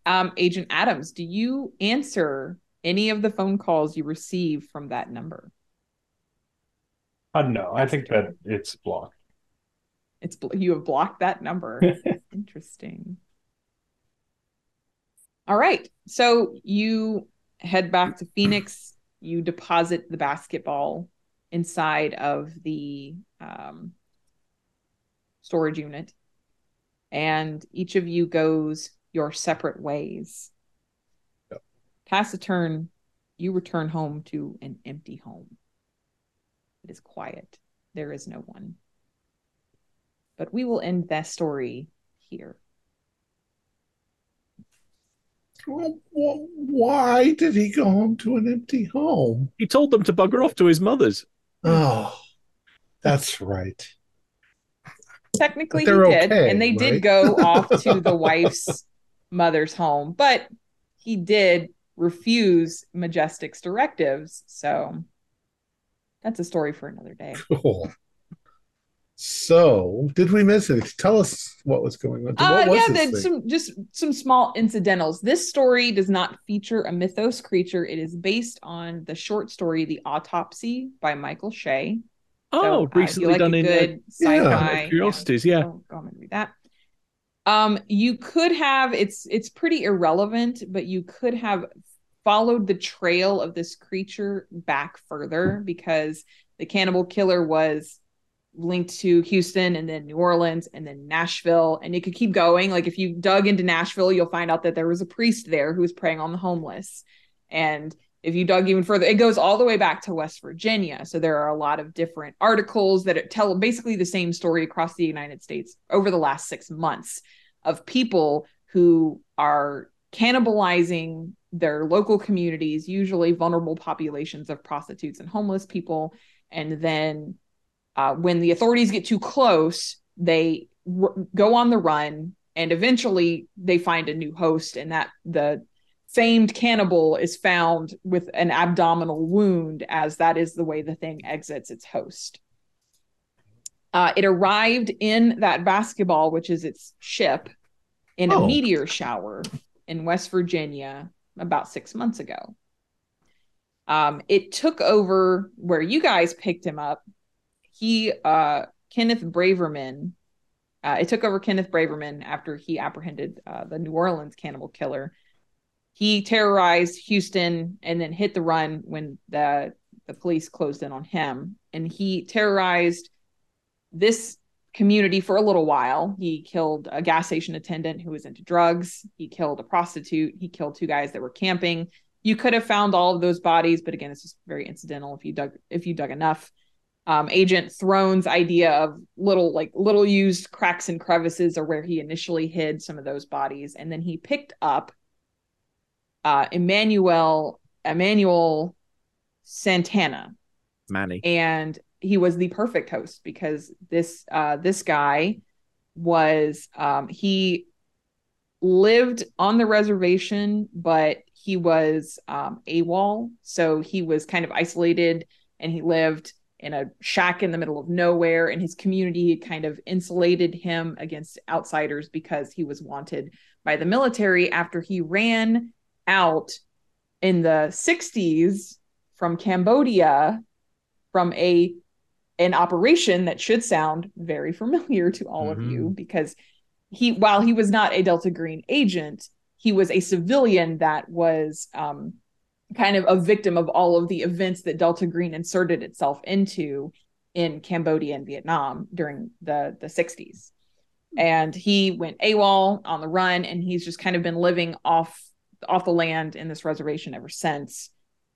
Um, Agent Adams, do you answer any of the phone calls you receive from that number. Uh, no, I think that it's blocked. It's you have blocked that number. Interesting. All right. So you head back to Phoenix. You deposit the basketball inside of the um, storage unit, and each of you goes your separate ways. Yep. Taciturn, you return home to an empty home. It is quiet. There is no one. But we will end that story here. Well, wh- why did he go home to an empty home? He told them to bugger off to his mother's. Oh, that's right. Technically, he But they're did, okay, and they right? did go off to the wife's mother's home, but he did refuse Majestic's directives. So that's a story for another day. Cool. So, did we miss anything? Tell us what was going on. Uh, What was yeah, this then some just some small incidentals. This story does not feature a mythos creature. It is based on the short story "The Autopsy" by Michael Shea. So, Oh, uh, recently like done a in uh, good sci-fi. Curiosities, yeah. Go, go home and read that. Um, you could have it's it's pretty irrelevant, but you could have followed the trail of this creature back further because the cannibal killer was linked to Houston and then New Orleans and then Nashville and it could keep going. Like if you dug into Nashville you'll find out that there was a priest there who was preying on the homeless. And if you dug even further it goes all the way back to West Virginia. So there are a lot of different articles that tell basically the same story across the United States over the last 6 months of people who are cannibalizing their local communities usually vulnerable populations of prostitutes and homeless people and then uh, when the authorities get too close, they r- go on the run, and eventually they find a new host, and that the famed cannibal is found with an abdominal wound, as that is the way the thing exits its host. Uh, it arrived in that basketball, which is its ship, in a Oh. meteor shower in West Virginia about six months ago. Um, it took over where you guys picked him up he uh Kenneth Braverman uh it took over Kenneth Braverman after he apprehended uh, the New Orleans cannibal killer. He terrorized Houston and then hit the run when the the police closed in on him and he terrorized this community for a little while. He killed a gas station attendant who was into drugs, he killed a prostitute, he killed two guys that were camping. You could have found all of those bodies, but again, it's just very incidental if you dug if you dug enough um, Agent Throne's idea of little like little used cracks and crevices are where he initially hid some of those bodies, and then he picked up uh, Emmanuel Emmanuel Santana, Manny. and he was the perfect host because this uh, this guy was um, he lived on the reservation, but he was um, AWOL, so he was kind of isolated, and he lived in a shack in the middle of nowhere and his community kind of insulated him against outsiders because he was wanted by the military after he ran out in the 60s from Cambodia from a an operation that should sound very familiar to all of you because he while he was not a Delta Green agent he was a civilian that was um, kind of a victim of all of the events that Delta Green inserted itself into in Cambodia and Vietnam during the the 60s. And he went AWOL on the run and he's just kind of been living off off the land in this reservation ever since.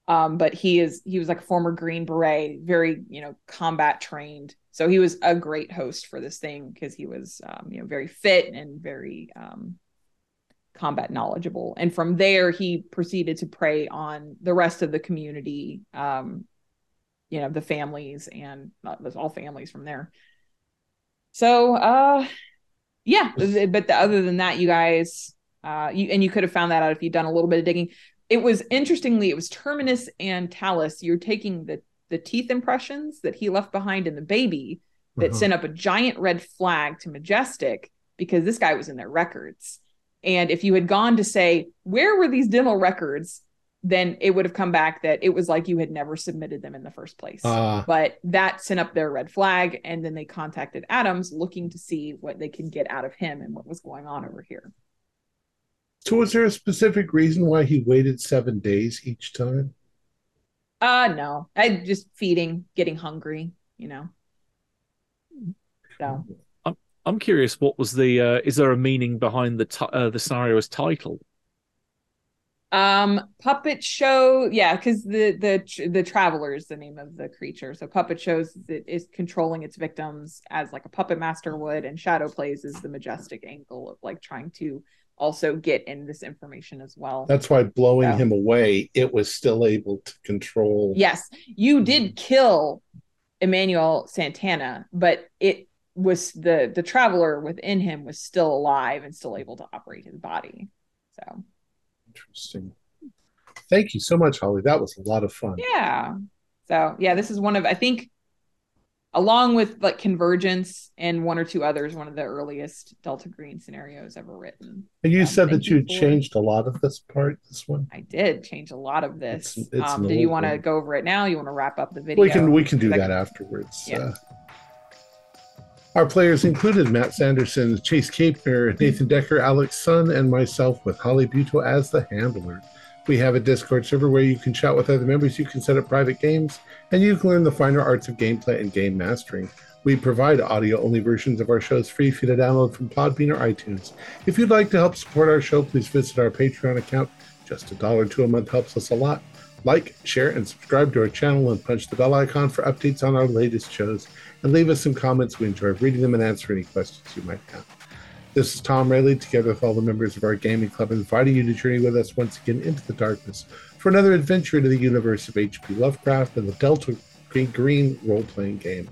Um, but he is he was like a former Green Beret, very, you know, combat trained. So he was a great host for this thing because he was um, you know, very fit and very um combat knowledgeable. And from there he proceeded to prey on the rest of the community um you know the families and uh, all families from there. So uh yeah but the, other than that you guys uh you and you could have found that out if you'd done a little bit of digging. It was interestingly it was terminus and talus you're taking the the teeth impressions that he left behind in the baby that Uh-huh. sent up a giant red flag to majestic because this guy was in their records and if you had gone to say, where were these dental records? then it would have come back that it was like you had never submitted them in the first place. Ah, but that sent up their red flag, and then they contacted Adams looking to see what they could get out of him and what was going on over here. so was there a specific reason why he waited seven days each time? Uh no, I just feeding, getting hungry, you know. So I'm curious. What was the? Uh, is there a meaning behind the ti- uh, the scenario's title? Um, puppet show, yeah, because the the the traveler is the name of the creature. So puppet shows it is controlling its victims as like a puppet master would, and shadow plays is the majestic angle of like trying to also get in this information as well. That's why blowing Yeah. him away, it was still able to control. yes, you did kill Emmanuel Santana, but it was the the traveler within him was still alive and still able to operate his body. So Interesting. Thank you so much, Holly. That was a lot of fun. Yeah. So yeah, this is one of I think along with like Convergence and one or two others, one of the earliest Delta Green scenarios ever written. And you Um, said that you changed a lot of this part, this one. I did change a lot of this. It's- it's um, did you want to go over it now? You want to wrap up the video? We can we can do that afterwards. Yeah. Uh, our players included Matt Sanderson, Chase Capner, Nathan Decker, Alex Sun, and myself with Holly Buto as the handler. We have a Discord server where you can chat with other members, you can set up private games, and you can learn the finer arts of gameplay and game mastering. We provide audio only versions of our shows free for you to download from Podbean or iTunes. If you'd like to help support our show, please visit our Patreon account. Just a dollar to a month helps us a lot. Like, share, and subscribe to our channel and punch the bell icon for updates on our latest shows. And leave us some comments. We enjoy reading them and answer any questions you might have. This is Tom Rayleigh, together with all the members of our gaming club, inviting you to journey with us once again into the darkness for another adventure into the universe of H.P. Lovecraft and the Delta Green role playing game.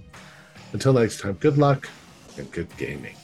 Until next time, good luck and good gaming.